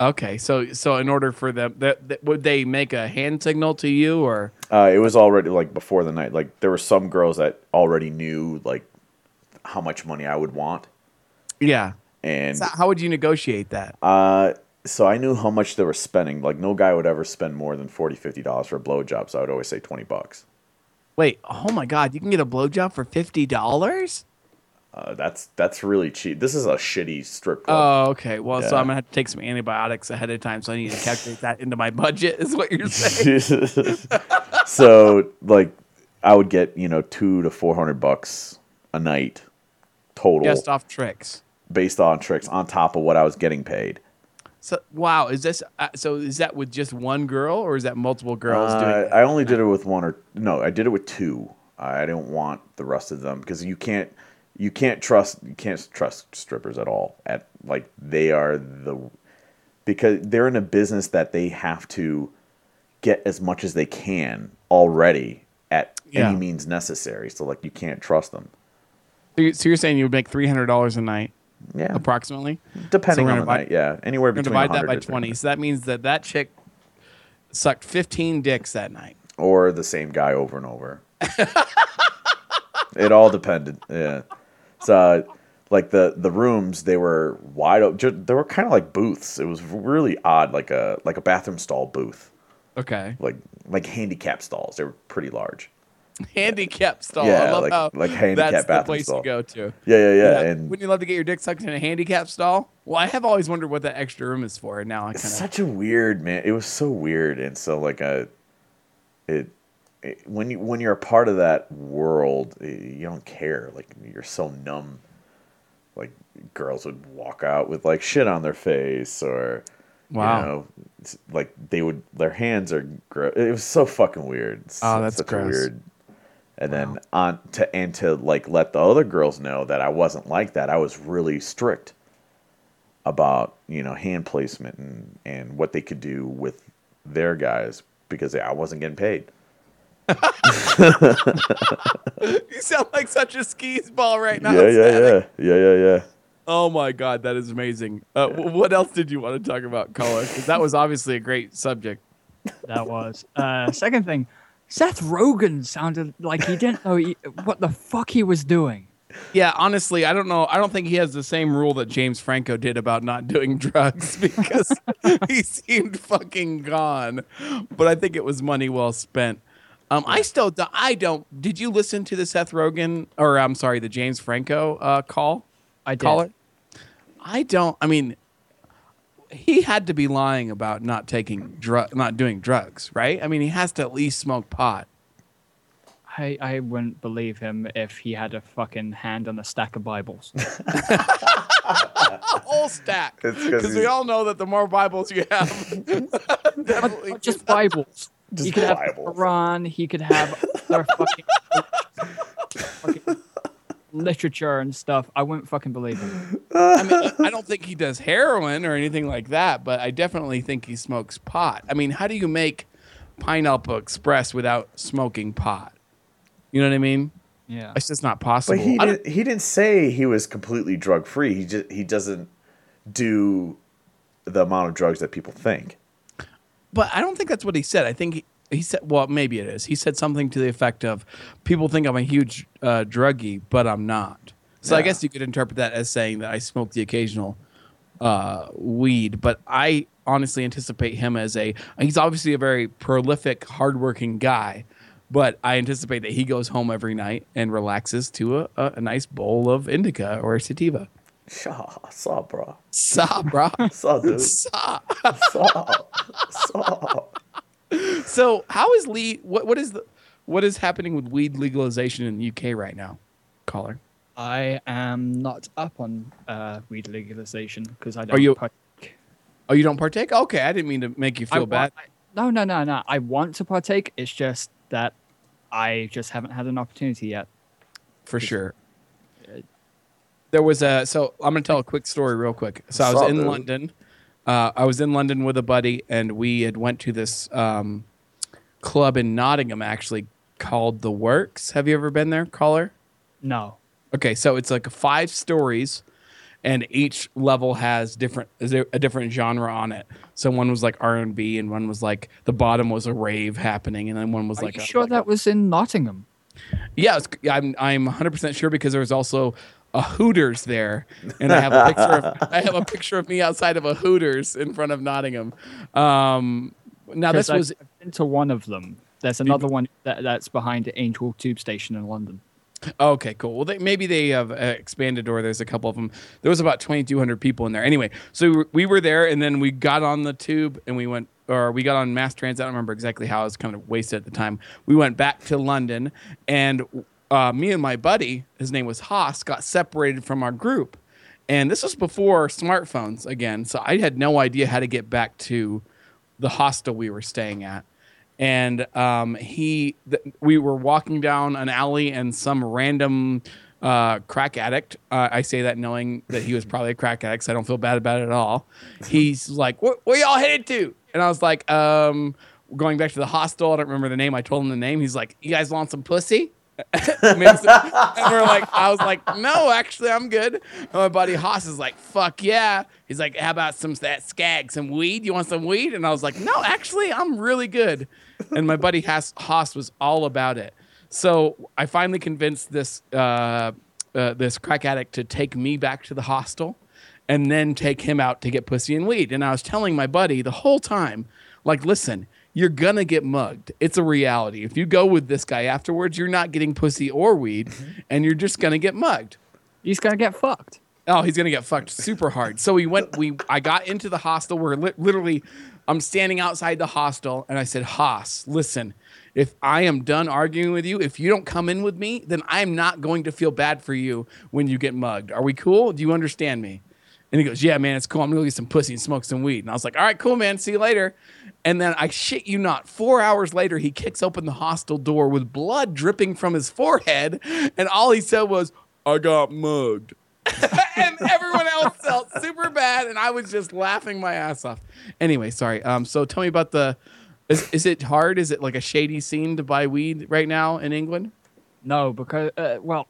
okay. So so in order for them, that, that would they make a hand signal to you or? Uh, it was already like before the night. Like there were some girls that already knew like how much money I would want, Yeah. and So how would you negotiate that? uh, so I knew how much they were spending. Like no guy would ever spend more than 40 dollars for a blowjob. So I would always say twenty bucks. Wait, oh my god, you can get a blowjob for fifty dollars? Uh, that's that's really cheap. This is a shitty strip club. Oh, okay. Well, so I'm gonna have to take some antibiotics ahead of time, so I need to calculate that into my budget. Is what you're saying? <laughs> so like I would get you know two to four hundred bucks a night total Just off tricks. based on tricks on top of what I was getting paid. So wow, is this uh, so? Is that with just one girl, or is that multiple girls Uh, doing? I only did it with one or no, I did it with two. I didn't want the rest of them because you can't you can't trust you can't trust strippers at all. At like they are the because they're in a business that they have to get as much as they can already at Yeah. any means necessary. So like you can't trust them. So you- so you're saying you would make three hundred dollars a night? Yeah. approximately. Depending we're on the divide- night, yeah, anywhere between divide that by twenty. So that means that that chick sucked fifteen dicks that night. or the same guy over and over. <laughs> it all depended. Yeah. So uh, like the the rooms they were wide open. They were kind of like booths. It was really odd, like a like a bathroom stall booth, Okay. like like handicap stalls. They were pretty large. <laughs> Handicap stall. I Yeah, love like- how like handicap that's the place stall. to go to. Yeah, yeah, yeah. And wouldn't you love to get your dick sucked in a handicap stall? Well, I have always wondered what that extra room is for. and Now I it's kind of such a weird man. It was so weird, and so like a it. When you when you're a part of that world, eh, you don't care. Like you're so numb. Like girls would walk out with like shit on their face, or Wow. you know, like they would their hands are. gross. it was so fucking weird. Oh, that's such gross. a weird. And then on to and to like let the other girls know that I wasn't like that. I was really strict about you know hand placement and and what they could do with their guys because I wasn't getting paid. <laughs> you sound like such a skis ball right now. yeah, yeah, yeah, yeah, yeah, yeah. Oh my god, that is amazing. Uh, wh- what else did you want to talk about, caller? 'Cause that was obviously a great subject. That was. Uh, second thing, Seth Rogen sounded like he didn't know he, what the fuck he was doing. Yeah, honestly, I don't know. I don't think he has the same rule that James Franco did about not doing <laughs> drugs because <laughs> he seemed fucking gone. But I think it was money well spent. Um, I still, do, I don't. Did you listen to the Seth Rogen or I'm sorry, the James Franco uh, call? I did. Caller? I don't. I mean, he had to be lying about not taking drug, not doing drugs, right? I mean, he has to at least smoke pot. I, I wouldn't believe him if he had a fucking hand on a stack of Bibles. <laughs> <laughs> A whole stack. Because we all know that the more Bibles you have, definitely <laughs> Not just Bibles. Just he could have Bibles. the Quran. He could have other <laughs> fucking, fucking literature and stuff. I wouldn't fucking believe him. I mean, I don't think he does heroin or anything like that, but I definitely think he smokes pot. I mean, how do you make Pineapple Express without smoking pot? You know what I mean? Yeah. It's just not possible. But he didn't. He didn't say he was completely drug free. He just he doesn't do the amount of drugs that people think. But I don't think that's what he said. I think he, he said, well, maybe it is. He said something to the effect of, "People think I'm a huge uh, druggie, but I'm not." So I guess you could interpret that as saying that I smoke the occasional uh, weed, but I honestly anticipate him as a. He's obviously a very prolific, hardworking guy, but I anticipate that he goes home every night and relaxes to a, a, a nice bowl of indica or sativa. Shaw, saw, bro. Saw, bro. Saw, dude. <laughs> Saw. Saw, saw. So how is Lee? What what is the what is happening with weed legalization in the UK right now, caller? I am not up on uh, weed legalization because I don't. Are you- partake. Oh, you don't partake? Okay, I didn't mean to make you feel wa- bad. I- no, no, no, no. I want to partake. It's just that I just haven't had an opportunity yet. for sure. There was a so I'm gonna tell a quick story real quick. So I was Sup, in dude? London. Uh, I was in London with a buddy, and we had went to this um, club in Nottingham, actually called The Works. Have you ever been there, caller? No. Okay, so it's like five stories, and each level has different is there a different genre on it. So one was like R and B, and one was like the bottom was a rave happening, and then one was Are like you a, sure like that was in Nottingham? yeah, it's, I'm I'm 100 percent sure because there was also a Hooters there, and I have a picture of <laughs> I have a picture of me outside of a Hooters in front of Nottingham. Um, now this 'Cause I've was been to one of them. There's another one that, that's behind Angel Tube Station in London. Okay, cool. Well, they, maybe they have uh, expanded, or there's a couple of them. There was about 2,200 people in there. Anyway, so we were- we were there, and then we got on the tube, and we went, or we got on mass transit. I don't remember exactly how. I was kind of wasted at the time. We went back to London, and uh, me and my buddy, his name was Haas, got separated from our group. And this was before smartphones again, so I had no idea how to get back to the hostel we were staying at. And um, he th- we were walking down an alley and some random uh, crack addict uh, i say that knowing that he was probably a crack addict so i don't feel bad about it at all. He's like where y'all headed to? And i was like um, going back to the hostel. I don't remember the name. I told him the name. He's like you guys want some pussy <laughs> and we're like, I was like, no, actually, I'm good. And my buddy Haas is like, fuck yeah. He's like, how about some that skag, some weed? You want some weed? And I was like, no, actually, I'm really good. And my buddy Haas, Haas was all about it. So I finally convinced this uh, uh, this crack addict to take me back to the hostel, and then take him out to get pussy and weed. And I was telling my buddy the whole time, like, listen, you're gonna get mugged. It's a reality. If you go with this guy afterwards, you're not getting pussy or weed, mm-hmm. and you're just gonna get mugged. He's gonna get fucked. Oh, he's gonna get fucked super hard. So we went. We I got into the hostel. Where li- literally, I'm standing outside the hostel, and I said, "Haas, listen, if I am done arguing with you, if you don't come in with me, then I'm not going to feel bad for you when you get mugged. Are we cool? Do you understand me?" And he goes, "Yeah, man, it's cool. I'm gonna go get some pussy and smoke some weed." And I was like, "All right, cool, man. See you later." And then I shit you not, four hours later, he kicks open the hostel door with blood dripping from his forehead, and all he said was, "I got mugged." <laughs> and everyone else felt super bad, and I was just laughing my ass off. Anyway, sorry. Um, so tell me about the. Is, is it hard? Is it like a shady scene to buy weed right now in England? No, because uh, well,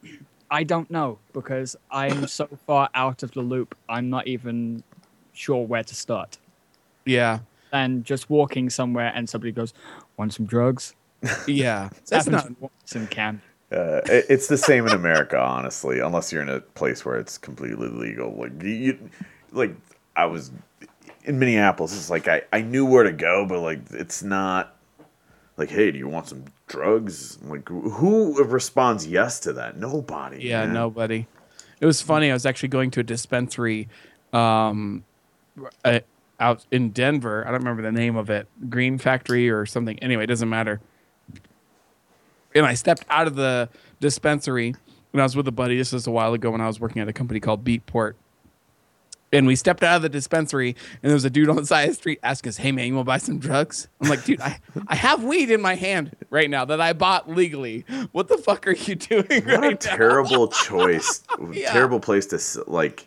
I don't know because I'm so far out of the loop. I'm not even sure where to start. Yeah, And just walking somewhere and somebody goes, "Want some drugs?" yeah. <laughs> It's That's not. once in camp. Uh, it- it's the same in America, <laughs> honestly, unless you're in a place where it's completely legal. Like you, you like I was in Minneapolis. It's like I, I knew where to go, but like it's not like, hey, do you want some drugs? Like who responds yes to that? Nobody. Yeah, man. nobody. It was funny. I was actually going to a dispensary um, uh, out in Denver. I don't remember the name of it, Green Factory or something. Anyway, it doesn't matter. And I stepped out of the dispensary and I was with a buddy. This was a while ago when I was working at a company called Beatport. And we stepped out of the dispensary, and there was a dude on the side of the street asking us, "Hey man, you want to buy some drugs?" I'm like, "Dude, I, I have weed in my hand right now that I bought legally. What the fuck are you <laughs> doing What right a now?" terrible choice. <laughs> Yeah. Terrible place to like,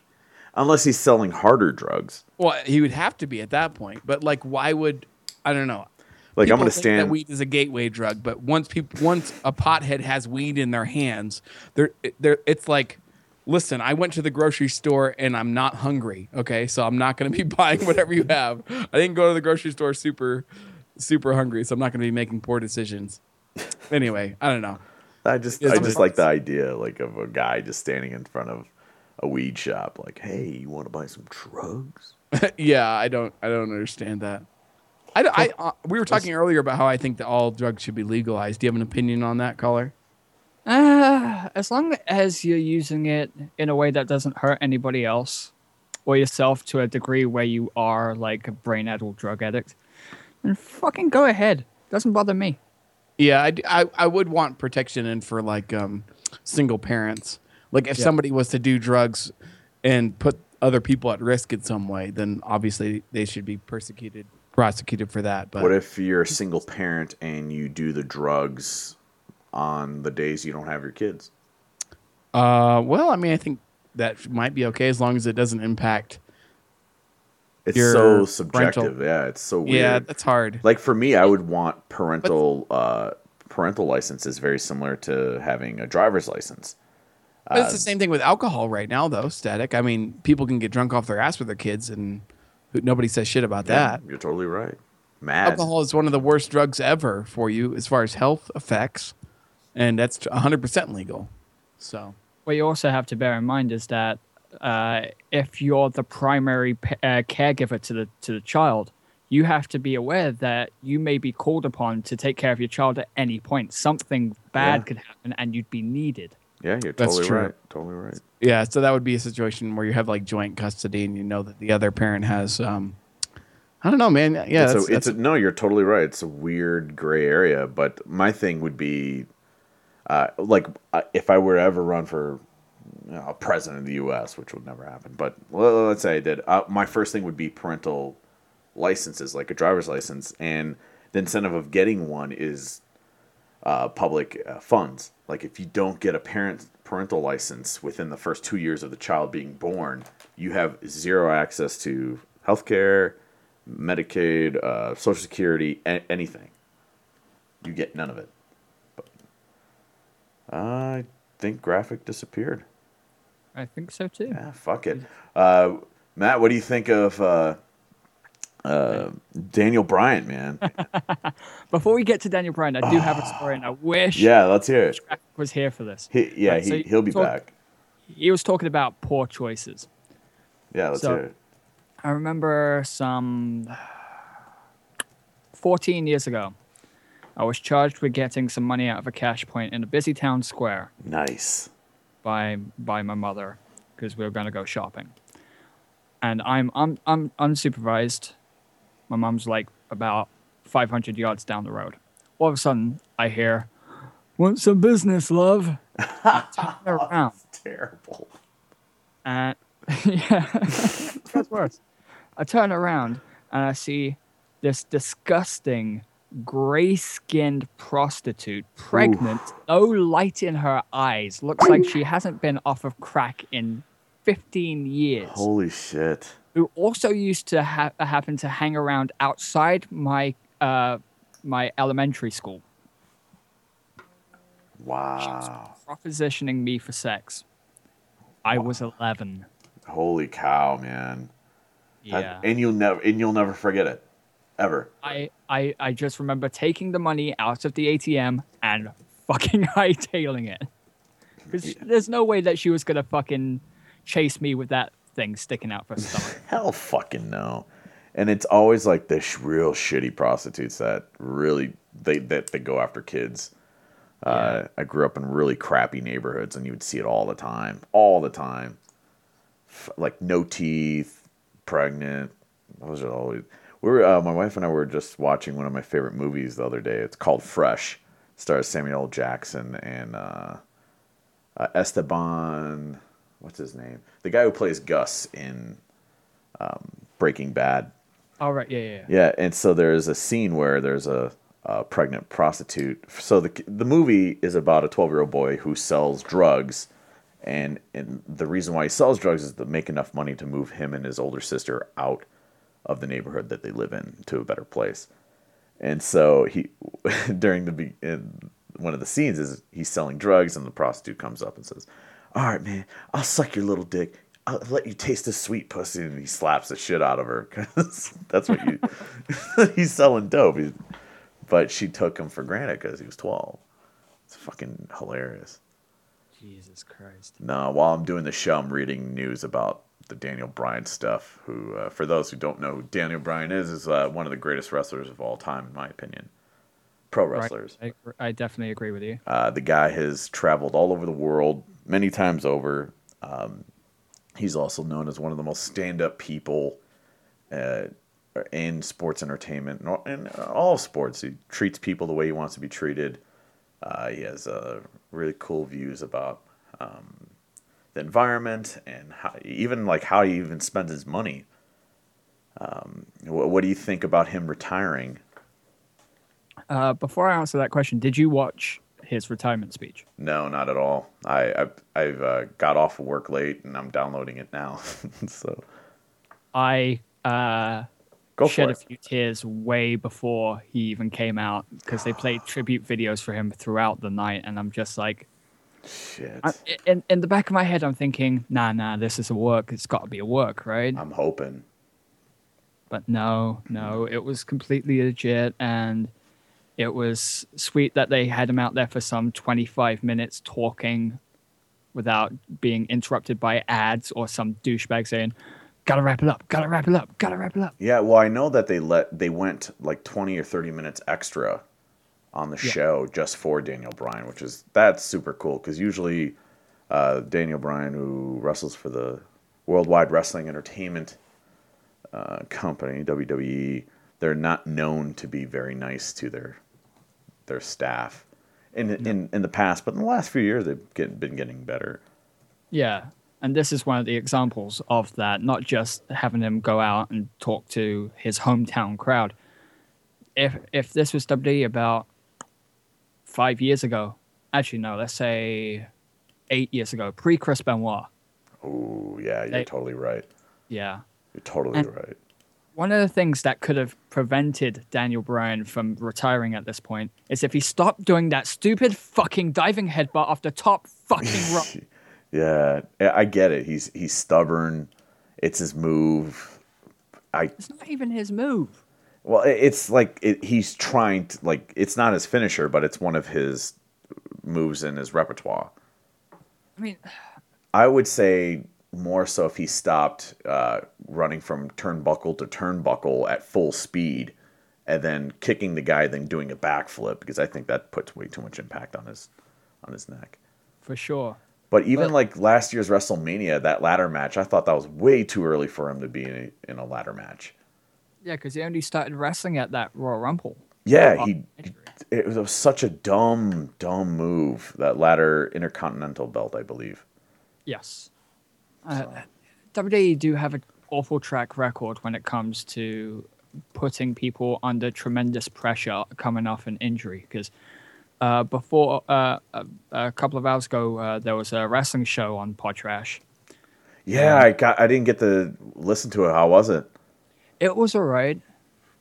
unless he's selling harder drugs. Well, he would have to be at that point. But like, why would I don't know? Like, I'm gonna stand- That weed is a gateway drug, but once people, once a pothead has weed in their hands, they're, they're, it's like, listen, I went to the grocery store and I'm not hungry. Okay, so I'm not going to be <laughs> buying whatever you have. I didn't go to the grocery store super, super hungry, so I'm not going to be making poor decisions. Anyway, I don't know. I just It's I just like the idea like of a guy just standing in front of a weed shop, like, hey, you want to buy some drugs? <laughs> yeah, I don't, I don't understand that. I, I uh, we were talking earlier about how I think that all drugs should be legalized. Do you have an opinion on that, caller? Uh, as long as you're using it in a way that doesn't hurt anybody else or yourself to a degree where you are like a brain addled drug addict, then fucking go ahead. Doesn't bother me. Yeah, I, I, I would want protection in for like um, single parents. Like if Yeah. somebody was to do drugs and put other people at risk in some way, then obviously they should be persecuted, prosecuted for that. But What if you're a single parent and you do the drugs on the days you don't have your kids? uh, well, I mean, I think that might be okay as long as it doesn't impact. It's Your so subjective. parental- Yeah, it's so weird. Yeah, that's hard. Like for me, I would want parental uh, parental license is very similar to having a driver's license. But it's the same thing with alcohol right now, though. Static. I mean, people can get drunk off their ass with their kids, and nobody says shit about Yeah, that. you're totally right. Mad. Alcohol is one of the worst drugs ever for you as far as health effects, and that's 100% legal. So what you also have to bear in mind is that uh, if you're the primary pa- uh, caregiver to the to the child, you have to be aware that you may be called upon to take care of your child at any point. Something bad Yeah. could happen, and you'd be needed. Yeah, you're That's totally true. right. Totally right. Yeah, so that would be a situation where you have like joint custody, and you know that the other parent has. um I don't know, man. Yeah, it's that's, a, it's a, no, you're totally right. It's a weird gray area, but my thing would be, uh, like, uh, if I were to ever run for you know, president of the U.S., which would never happen, but well, let's say I did. Uh, my first thing would be parental licenses, like a driver's license, and the incentive of getting one is uh, public uh, funds. Like, if you don't get a parent parental license within the first two years of the child being born, you have zero access to healthcare. Medicaid, uh, Social Security, a- anything. You get none of it. But I think graphic disappeared. I think so too. Yeah, fuck it. Uh, Matt, what do you think of uh, Daniel Bryan, man? <laughs> Before we get to Daniel Bryan, I do have a story, and I wish <sighs> yeah, let's hear it. Was here for this. He, yeah, Right, so he, he'll be talk- back. He was talking about poor choices. Yeah, let's so- hear it. I remember some <sighs> 14 years ago, I was charged with getting some money out of a cash point in a busy town square Nice. by by my mother because we were going to go shopping. And I'm I'm I'm unsupervised. My mom's like about 500 yards down the road. All of a sudden, I hear, "Want some business, love?" Turn <laughs> around. Terrible. And <laughs> yeah, that's worse. I turn around and I see this disgusting gray skinned prostitute, pregnant, no light in her eyes. Looks like she hasn't been off of crack in 15 years. Holy shit. Who also used to ha- happen to hang around outside my uh, my elementary school, Wow. propositioning me for sex. I was 11. Holy cow, man. That- Yeah. and you'll never and you'll never forget it. Ever. I, I I just remember taking the money out of the ATM and fucking <laughs> hightailing it. Because there's no way that she was gonna fucking chase me with that thing sticking out for her stomach. <laughs> Hell fucking no. And it's always like the sh- real shitty prostitutes that really they that they go after kids. Uh, I grew up in really crappy neighborhoods, and you would see it all the time, all the time. F- like no teeth, pregnant. Those are always. We were uh, my wife and I were just watching one of my favorite movies the other day. It's called Fresh. Stars Samuel L. Jackson and uh, uh, Esteban. What's his name? The guy who plays Gus in um, Breaking Bad. All right, yeah, yeah, yeah. Yeah, and so there's a scene where there's a, a pregnant prostitute. So the the movie is about a 12 year old boy who sells drugs, and and the reason why he sells drugs is to make enough money to move him and his older sister out of the neighborhood that they live in to a better place. And so he <laughs> during the one of the scenes is he's selling drugs, and the prostitute comes up and says, "All right, man, I'll suck your little dick." I'll let you taste this sweet pussy, and he slaps the shit out of her because <laughs> that's what you. <laughs> he's selling dope, He- but she took him for granted because he was twelve. It's fucking hilarious. Jesus Christ. No, while I'm doing the show, I'm reading news about the Daniel Bryan stuff. Who, uh, for those who don't know who Daniel Bryan is, is uh, one of the greatest wrestlers of all time, in my opinion. Pro Right, wrestlers. I, I definitely agree with you. Uh, the guy has traveled all over the world many times over. Um, he's also known as one of the most stand-up people uh, in sports entertainment and all- sports. He treats people the way he wants to be treated. Uh, he has uh, really cool views about um, the environment and how, even like how he even spends his money. Um, what, what do you think about him retiring? Uh, before I answer that question, did you watch his retirement speech? No, not at all. I I've, I've uh, got off of work late and I'm downloading it now. <laughs> so I uh, Go shed a few tears way before he even came out because they played tribute videos for him throughout the night, and I'm just like, shit. I, in in the back of my head, I'm thinking, nah, nah, this is a work. It's got to be a work, right? I'm hoping. But no, no, it was completely legit, and it was sweet that they had him out there for some 25 minutes talking without being interrupted by ads or some douchebag saying, "Gotta wrap it up, gotta wrap it up, gotta wrap it up." Yeah, well, I know that they let they went like twenty or thirty minutes extra on the Yeah. show just for Daniel Bryan, which is that's super cool because usually uh, Daniel Bryan, who wrestles for the Worldwide Wrestling Entertainment uh, Company (WWE), they're not known to be very nice to their their staff in in in the past, but in the last few years they've get, been getting better. Yeah. And this is one of the examples of that, not just having him go out and talk to his hometown crowd. If if this was WWE about five years ago, actually no, let's say eight years ago, pre Chris Benoit. Oh yeah, you're They- totally right. Yeah. You're totally And- right. One of the things that could have prevented Daniel Bryan from retiring at this point is if he stopped doing that stupid fucking diving headbutt off the top fucking rope. <laughs> Yeah, I get it. He's he's stubborn. It's his move. I It's not even his move. well, it's like it, he's trying to like it's not his finisher, but it's one of his moves in his repertoire. I mean, I would say more so if he stopped uh, running from turnbuckle to turnbuckle at full speed, and then kicking the guy, then doing a backflip, because I think that puts way too much impact on his on his neck. for sure. But even But- like last year's WrestleMania, that ladder match, I thought that was way too early for him to be in a, in a ladder match. Yeah, because he only started wrestling at that Royal Rumble. Yeah, he. It was such a dumb, dumb move. That ladder intercontinental belt, I believe. Yes. Uh, WWE do have an awful track record when it comes to putting people under tremendous pressure coming off an injury. Because uh, before uh, a, a couple of hours ago, uh, there was a wrestling show on Podtrash. Yeah, I got. I didn't get to listen to it. How was it? It was alright.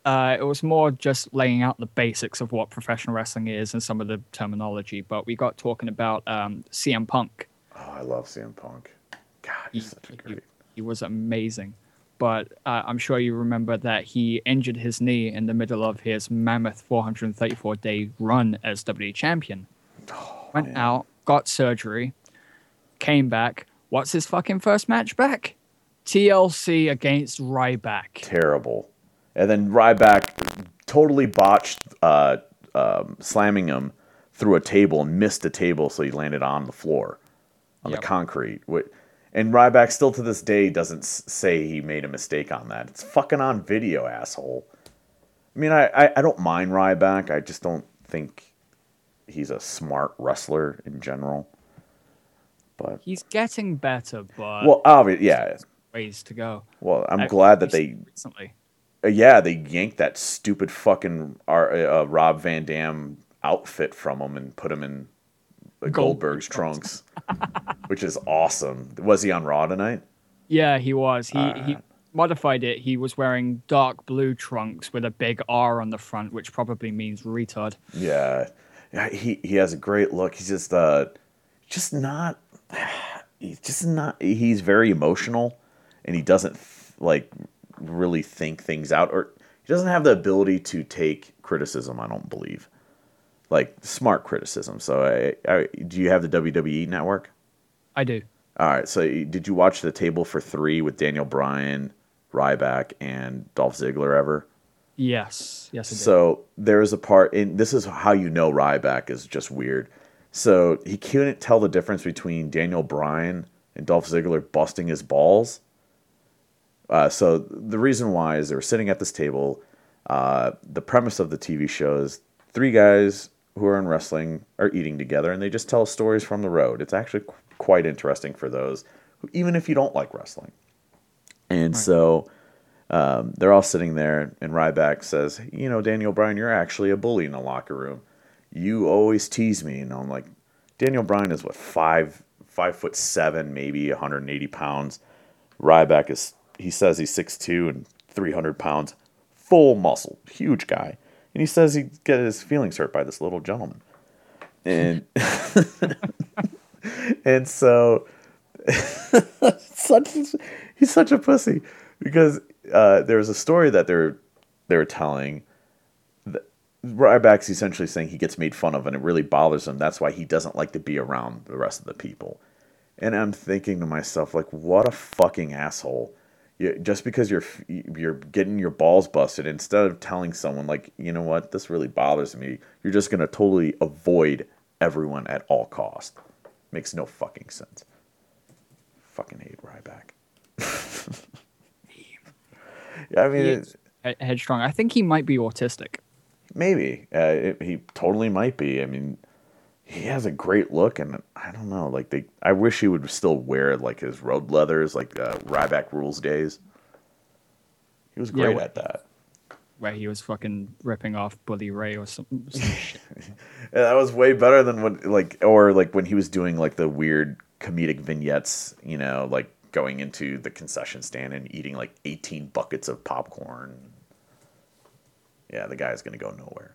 Uh, it was more just laying out the basics of what professional wrestling is and some of the terminology. But we got talking about um, CM Punk. Oh, I love CM Punk. God, a great. He was amazing. But uh, I'm sure you remember that he injured his knee in the middle of his mammoth 434 day run as WWE champion. Went out, got surgery, came back. What's his fucking first match back? TLC against Ryback. Terrible. And then Ryback totally botched uh, um, slamming him through a table and missed the table, so he landed on the floor, on Yep. the concrete. Wh- And Ryback still to this day doesn't say he made a mistake on that. It's fucking on video, asshole. I mean, I, I, I don't mind Ryback. I just don't think he's a smart wrestler in general. But He's getting better, but well, obviously, yeah. ways to go. Well, I'm I've glad that they recently. Uh, yeah, they yanked that stupid fucking uh, Rob Van Dam outfit from him and put him in the Goldberg's trunks, which is awesome. Was he on Raw tonight? Yeah, he was. He Uh. he modified it. He was wearing dark blue trunks with a big R on the front, which probably means retard. Yeah, yeah. He he has a great look. He's just uh, just not. <sighs> He's just not. He's very emotional, and he doesn't like really think things out, or he doesn't have the ability to take criticism. I don't believe, like smart criticism. So, I, I do you have the WWE network? I do. All right. So, did you watch the table for three with Daniel Bryan, Ryback, and Dolph Ziggler ever? Yes, yes. So there's a part, and this is how you know Ryback is just weird. So he couldn't tell the difference between Daniel Bryan and Dolph Ziggler busting his balls. Uh, so the reason why is they were sitting at this table. Uh, the premise of the TV show is three guys who are in wrestling are eating together, and they just tell stories from the road. It's actually qu- quite interesting for those, who, even if you don't like wrestling. And so um, they're all sitting there, and Ryback says, "You know, Daniel Bryan, you're actually a bully in the locker room. You always tease me." And I'm like, Daniel Bryan is what five five foot seven, maybe 180 pounds. Ryback is he says he's 6'2 and 300 pounds, full muscle, huge guy, and he says he get his feelings hurt by this little gentleman, and <laughs> and so <laughs> such he's such a pussy because uh, there's a story that they're they're telling. that Ryback's essentially saying he gets made fun of and it really bothers him. That's why he doesn't like to be around the rest of the people. And I'm thinking to myself, like, what a fucking asshole. You, just because you're you're getting your balls busted, instead of telling someone like, you know what, this really bothers me, you're just gonna totally avoid everyone at all cost. Makes no fucking sense. Fucking hate Ryback. <laughs> yeah, I mean, He he- headstrong. I think he might be autistic. maybe uh, it, he totally might be. I mean, he has a great look, and I don't know. Like they, I wish he would still wear like his road leathers, like uh, Ryback rules days. He was great wh- at that. Where he was fucking ripping off Bully Ray or something. some. <laughs> Yeah, that was way better than what like or like when he was doing like the weird comedic vignettes, you know, like going into the concession stand and eating like 18 buckets of popcorn. Yeah, the guy's going to go nowhere.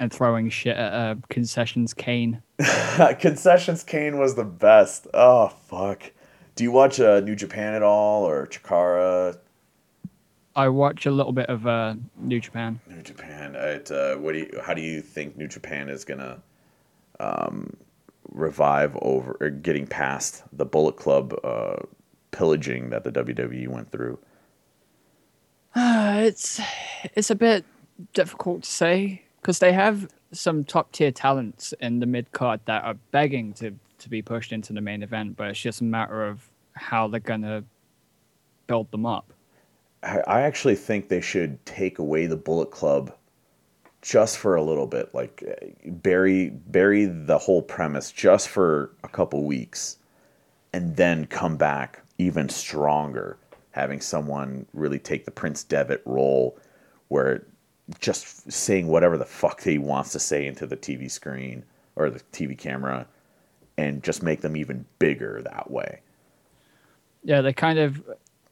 And throwing shit at uh, concessions Kane. <laughs> Concessions Kane was the best. Oh fuck. Do you watch uh, New Japan at all or Chikara? I watch a little bit of uh, New Japan. New Japan. It, uh, what do you? How do you think New Japan is gonna um, revive over or getting past the Bullet Club uh, pillaging that the WWE went through? Uh, <sighs> it's it's a bit difficult to say because they have some top tier talents in the mid card that are begging to to be pushed into the main event, but it's just a matter of how they're gonna build them up. I, actually think they should take away the Bullet Club just for a little bit, like uh, bury bury the whole premise just for a couple weeks, and then come back even stronger, having someone really take the Prince Devitt role, where just saying whatever the fuck he wants to say into the TV screen or the TV camera, and just make them even bigger that way. Yeah, they kind of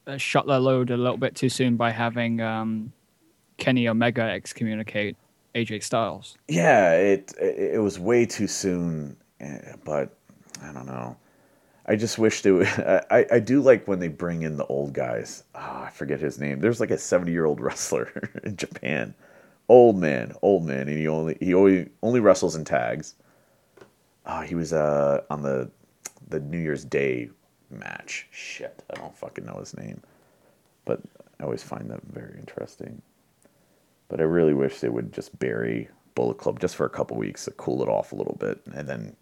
uh, shot their load a little bit too soon by having um, Kenny Omega excommunicate AJ Styles. Yeah, it it, it was way too soon, eh, but I don't know. I just wish they would. <laughs> I, I do like when they bring in the old guys. Oh, I forget his name. There's like a 70 year old <laughs> wrestler in Japan, old man, old man, and he only he only only wrestles in tags. Oh, he was uh on the the New Year's Day match. Shit, I don't fucking know his name, but I always find that very interesting. But I really wish they would just bury Bullet Club just for a couple weeks to cool it off a little bit, and then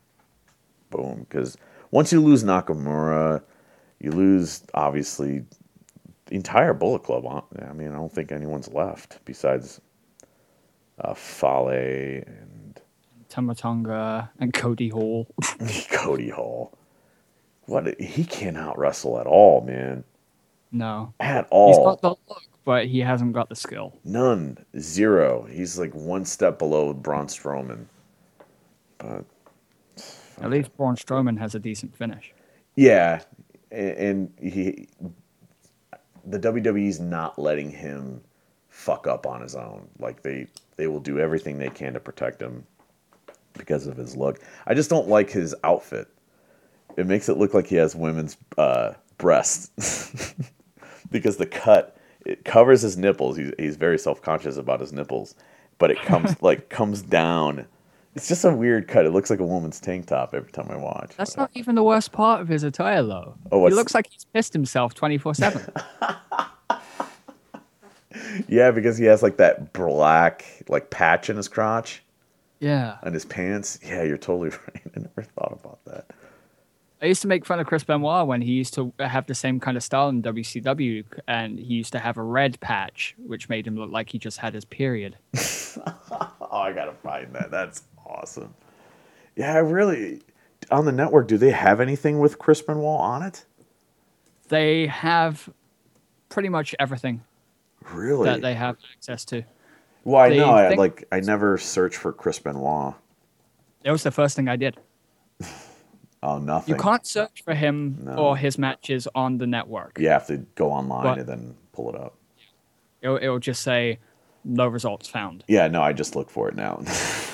boom. Because once you lose Nakamura, you lose obviously the entire Bullet Club. I mean, I don't think anyone's left besides uh, Fale and Tama Tonga and Cody Hall. <laughs> <laughs> Cody Hall. What he cannot wrestle at all, man. no. At He's all. got the look, but he hasn't got the skill. None. Zero. He's like one step below Braun Strowman. But At least Braun Strowman has a decent finish. yeah, and he, the WWE's not letting him fuck up on his own. Like they, they will do everything they can to protect him because of his look. I just don't like his outfit. It makes it look like he has women's uh, breasts <laughs> because the cut it covers his nipples. He's he's very self conscious about his nipples, but it comes <laughs> like comes down. It's just a weird cut. It looks like a woman's tank top every time I watch. That's not even the worst part of his attire, though. Oh, he looks like he's pissed himself 24 7. <laughs> Yeah, because he has like that black like patch in his crotch Yeah. on his pants. Yeah, you're totally <laughs> right. I never thought about that. I used to make fun of Chris Benoit when he used to have the same kind of style in WCW, and he used to have a red patch, which made him look like he just had his period. <laughs> Oh, I gotta find that. That's awesome. Yeah, I really on the network. Do they have anything with Chris Benoit on it? They have pretty much everything Really? that they have access to. well, I they know. I like. I never searched for Chris Benoit. It was the first thing I did. <laughs> Oh, nothing. You can't search for him No. or his matches on the network. You have to go online But- and then pull it up. It'll, it'll just say no results found. Yeah, no, I just look for it now. <laughs>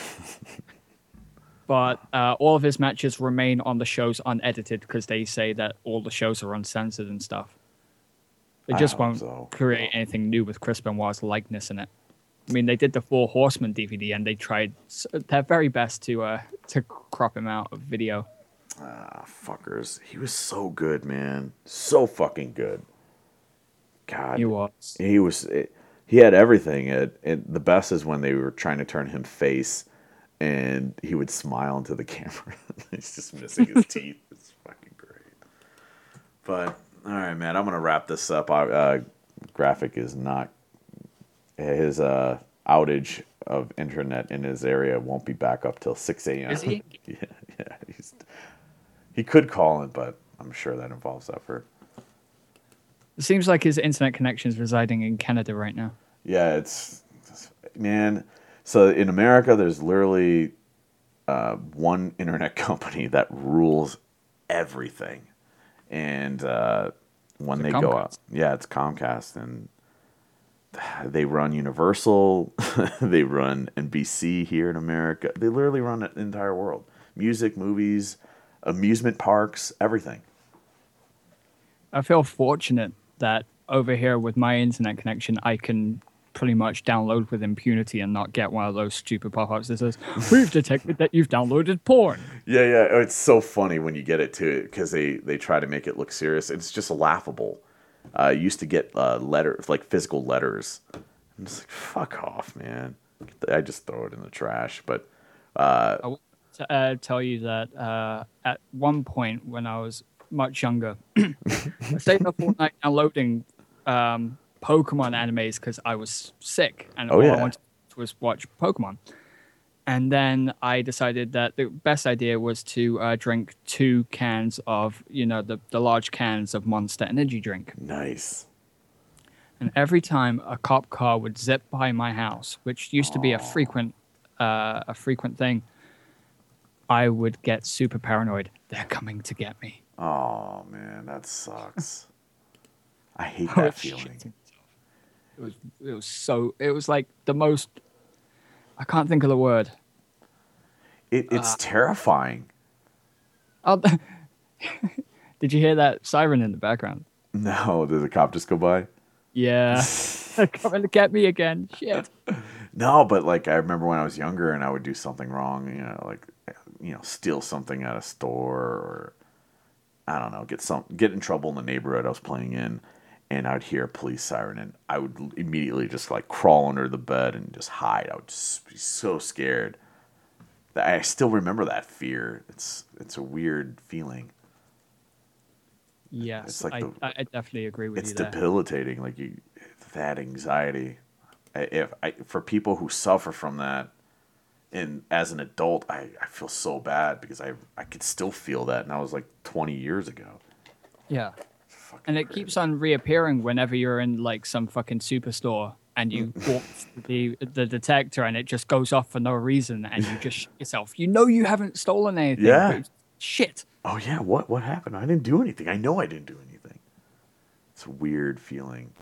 But uh, all of his matches remain on the shows unedited because they say that all the shows are uncensored and stuff. They just won't so. create anything new with Chris Benoit's likeness in it. I mean, they did the Four Horsemen DVD and they tried their very best to uh, to crop him out of video. Ah, fuckers. He was so good, man. So fucking good. God. He was. He was. It, he had everything. It, it, the best is when they were trying to turn him face, and he would smile into the <laughs> camera. He's just missing his teeth. It's fucking great. But all right, man. I'm gonna wrap this up. I, uh, graphic is not his uh, outage of internet in his area won't be back up till 6 a.m. Is he? <laughs> yeah, yeah. He's, he could call it, but I'm sure that involves effort. It seems like his internet connection is residing in Canada right now. Yeah, it's man. So in America, there's literally uh, one internet <laughs> company that rules everything, and uh, when they it go out, yeah, it's Comcast, and <sighs> they run Universal, <laughs> they run NBC here in America. They literally run the entire world: music, movies, amusement parks, everything. I feel fortunate that over here with my internet connection, I can pretty much download with impunity and not get one of those stupid pop-ups that says, "We've detected that you've downloaded porn." Yeah, yeah. oh, It's so funny when you get it to because they they try to make it look serious. It's just laughable. Uh, I used to get uh, letters like physical letters. I'm just like, fuck off, man. I just throw it in the trash. But uh, I will t- uh, tell you that uh, at one point when I was much younger, <laughs> I stayed up all night downloading um, Pokemon animes because I was sick and Oh, all yeah. I wanted to was watch Pokemon. And then I decided that the best idea was to uh, drink two cans of, you know, the, the large cans of Monster Energy drink. nice. And every time a cop car would zip by my house, which used to be a frequent, uh, a frequent thing, I would get super paranoid. <laughs> They're coming to get me. Oh man, that sucks. I hate <laughs> that was feeling. It was it was so it was like the most I can't think of the word. It, it's Ah. terrifying. Oh, <laughs> did you hear that siren in the background? No, did the cop just go by? Yeah. <laughs> Coming to get me again. Shit. No, but like I remember when I was younger and I would do something wrong, you know, like you know, steal something at a store or I don't know, get some get in trouble in the neighborhood I was playing in and I would hear a police siren and I would immediately just like crawl under the bed and just hide. I would just be so scared. That I still remember that fear. It's it's a weird feeling. Yes. It's like I, the- I definitely agree with it's you there. debilitating like you that anxiety if I, for people who suffer from that and as an adult I, I feel so bad because I I could still feel that and I was like 20 years ago Yeah. And it keeps on reappearing whenever you're in like some fucking superstore and you walk the the detector and it just goes off for no reason and you just yourself. You know you haven't stolen anything. Yeah. Shit. oh yeah what what happened I didn't do anything I know I didn't do anything it's a weird feeling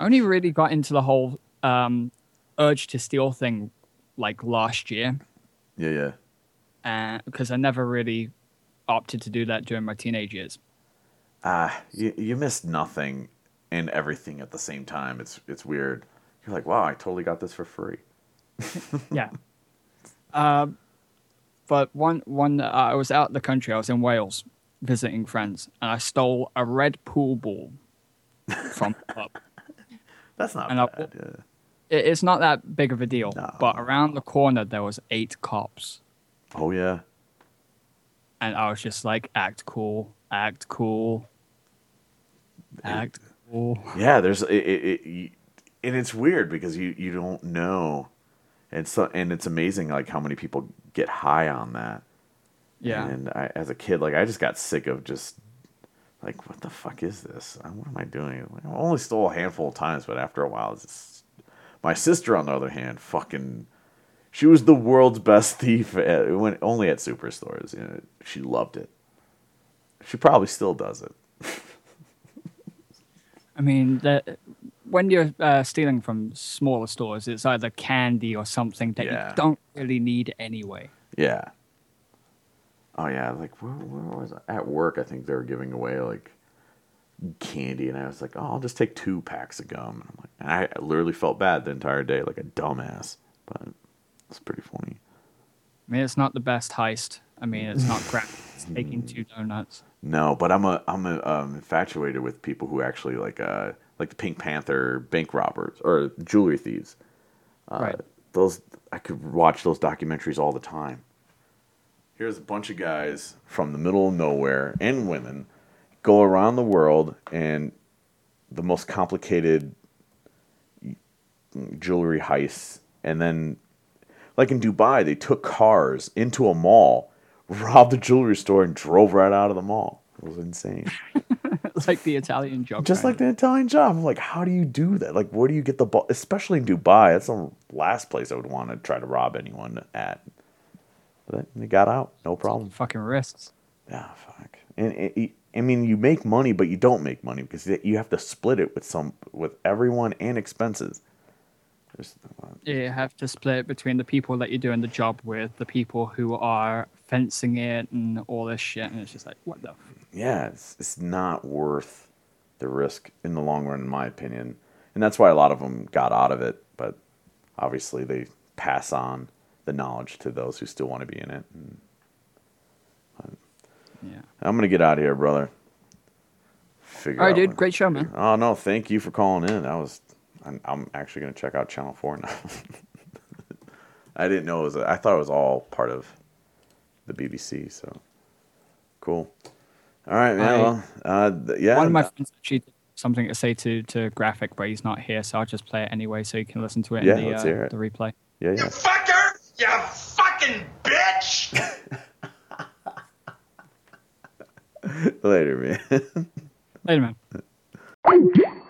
I only really got into the whole um, urge to steal thing like last year yeah yeah uh, because I never really opted to do that during my teenage years. Ah you, you missed nothing and everything at the same time. It's it's weird. You're like wow I totally got this for free. <laughs> Yeah. Um, but one one uh, I was out in the country. I was in Wales visiting friends, and I stole a red pool ball from the <laughs> that's not And I- bad yeah. It, it's not that big of a deal, but around the corner there was eight cops, oh yeah. And I was just like, "Act cool, act cool, act cool." Yeah, there's it, it, it and it's weird because you you don't know, and so and it's amazing like how many people get high on that. Yeah. And I, as a kid, like I just got sick of just like what the fuck is this? What am I doing? Like, I only stole a handful of times, but after a while, it's just... my sister, on the other hand, fucking. She was the world's best thief. At, when only at superstores. You know, she loved it. She probably still does it. <laughs> I mean, the, when you're uh, stealing from smaller stores, it's either candy or something that Yeah. you don't really need anyway. Yeah. Oh yeah, like where, where was I? At work? I think they were giving away like candy, and I was like, "Oh, I'll just take two packs of gum." And I'm like, and I literally felt bad the entire day, like a dumbass. But it's pretty funny. I mean, it's not the best heist I mean, it's not <laughs> crap. It's taking two donuts. No, but I'm a I'm a, um, infatuated with people who actually like uh like the Pink Panther bank robbers or jewelry thieves. Uh, Right. Those I could watch those documentaries all the time. Here's a bunch of guys from the middle of nowhere and women go around the world and the most complicated jewelry heists and then like in Dubai they took cars into a mall robbed a jewelry store and drove right out of the mall. It was insane. <laughs> Like the Italian job. just like the Italian job. I'm like how do you do that? Like where do you get the ball? Especially in Dubai that's the last place I would want to try to rob anyone at. But they got out no problem. fucking risks. Yeah fuck. And it, I mean you make money but you don't make money because you have to split it with some with everyone and expenses You have to split between the people that you're doing the job with, the people who are fencing it, and all this shit. And it's just like, what the? F- yeah, it's, it's not worth the risk in the long run, in my opinion. And that's why a lot of them got out of it. But obviously, they pass on the knowledge to those who still want to be in it. And yeah. I'm going to get out of here, brother. Figure All right, dude. what- Great show, man. Oh, no, thank you for calling in. That was, I'm, I'm actually going to check out Channel 4 now. <laughs> I didn't know it was, I thought it was all part of the BBC. So cool. All right, man. I- well, uh, th- yeah. One of my friends actually did something to say to to Graphic, but he's not here, so I'll just play it anyway, so you can listen to it Yeah, in the let's uh, hear it. the replay. Yeah, yeah. You fucker! You fucking bitch! <laughs> Later, man. Later, man. <laughs>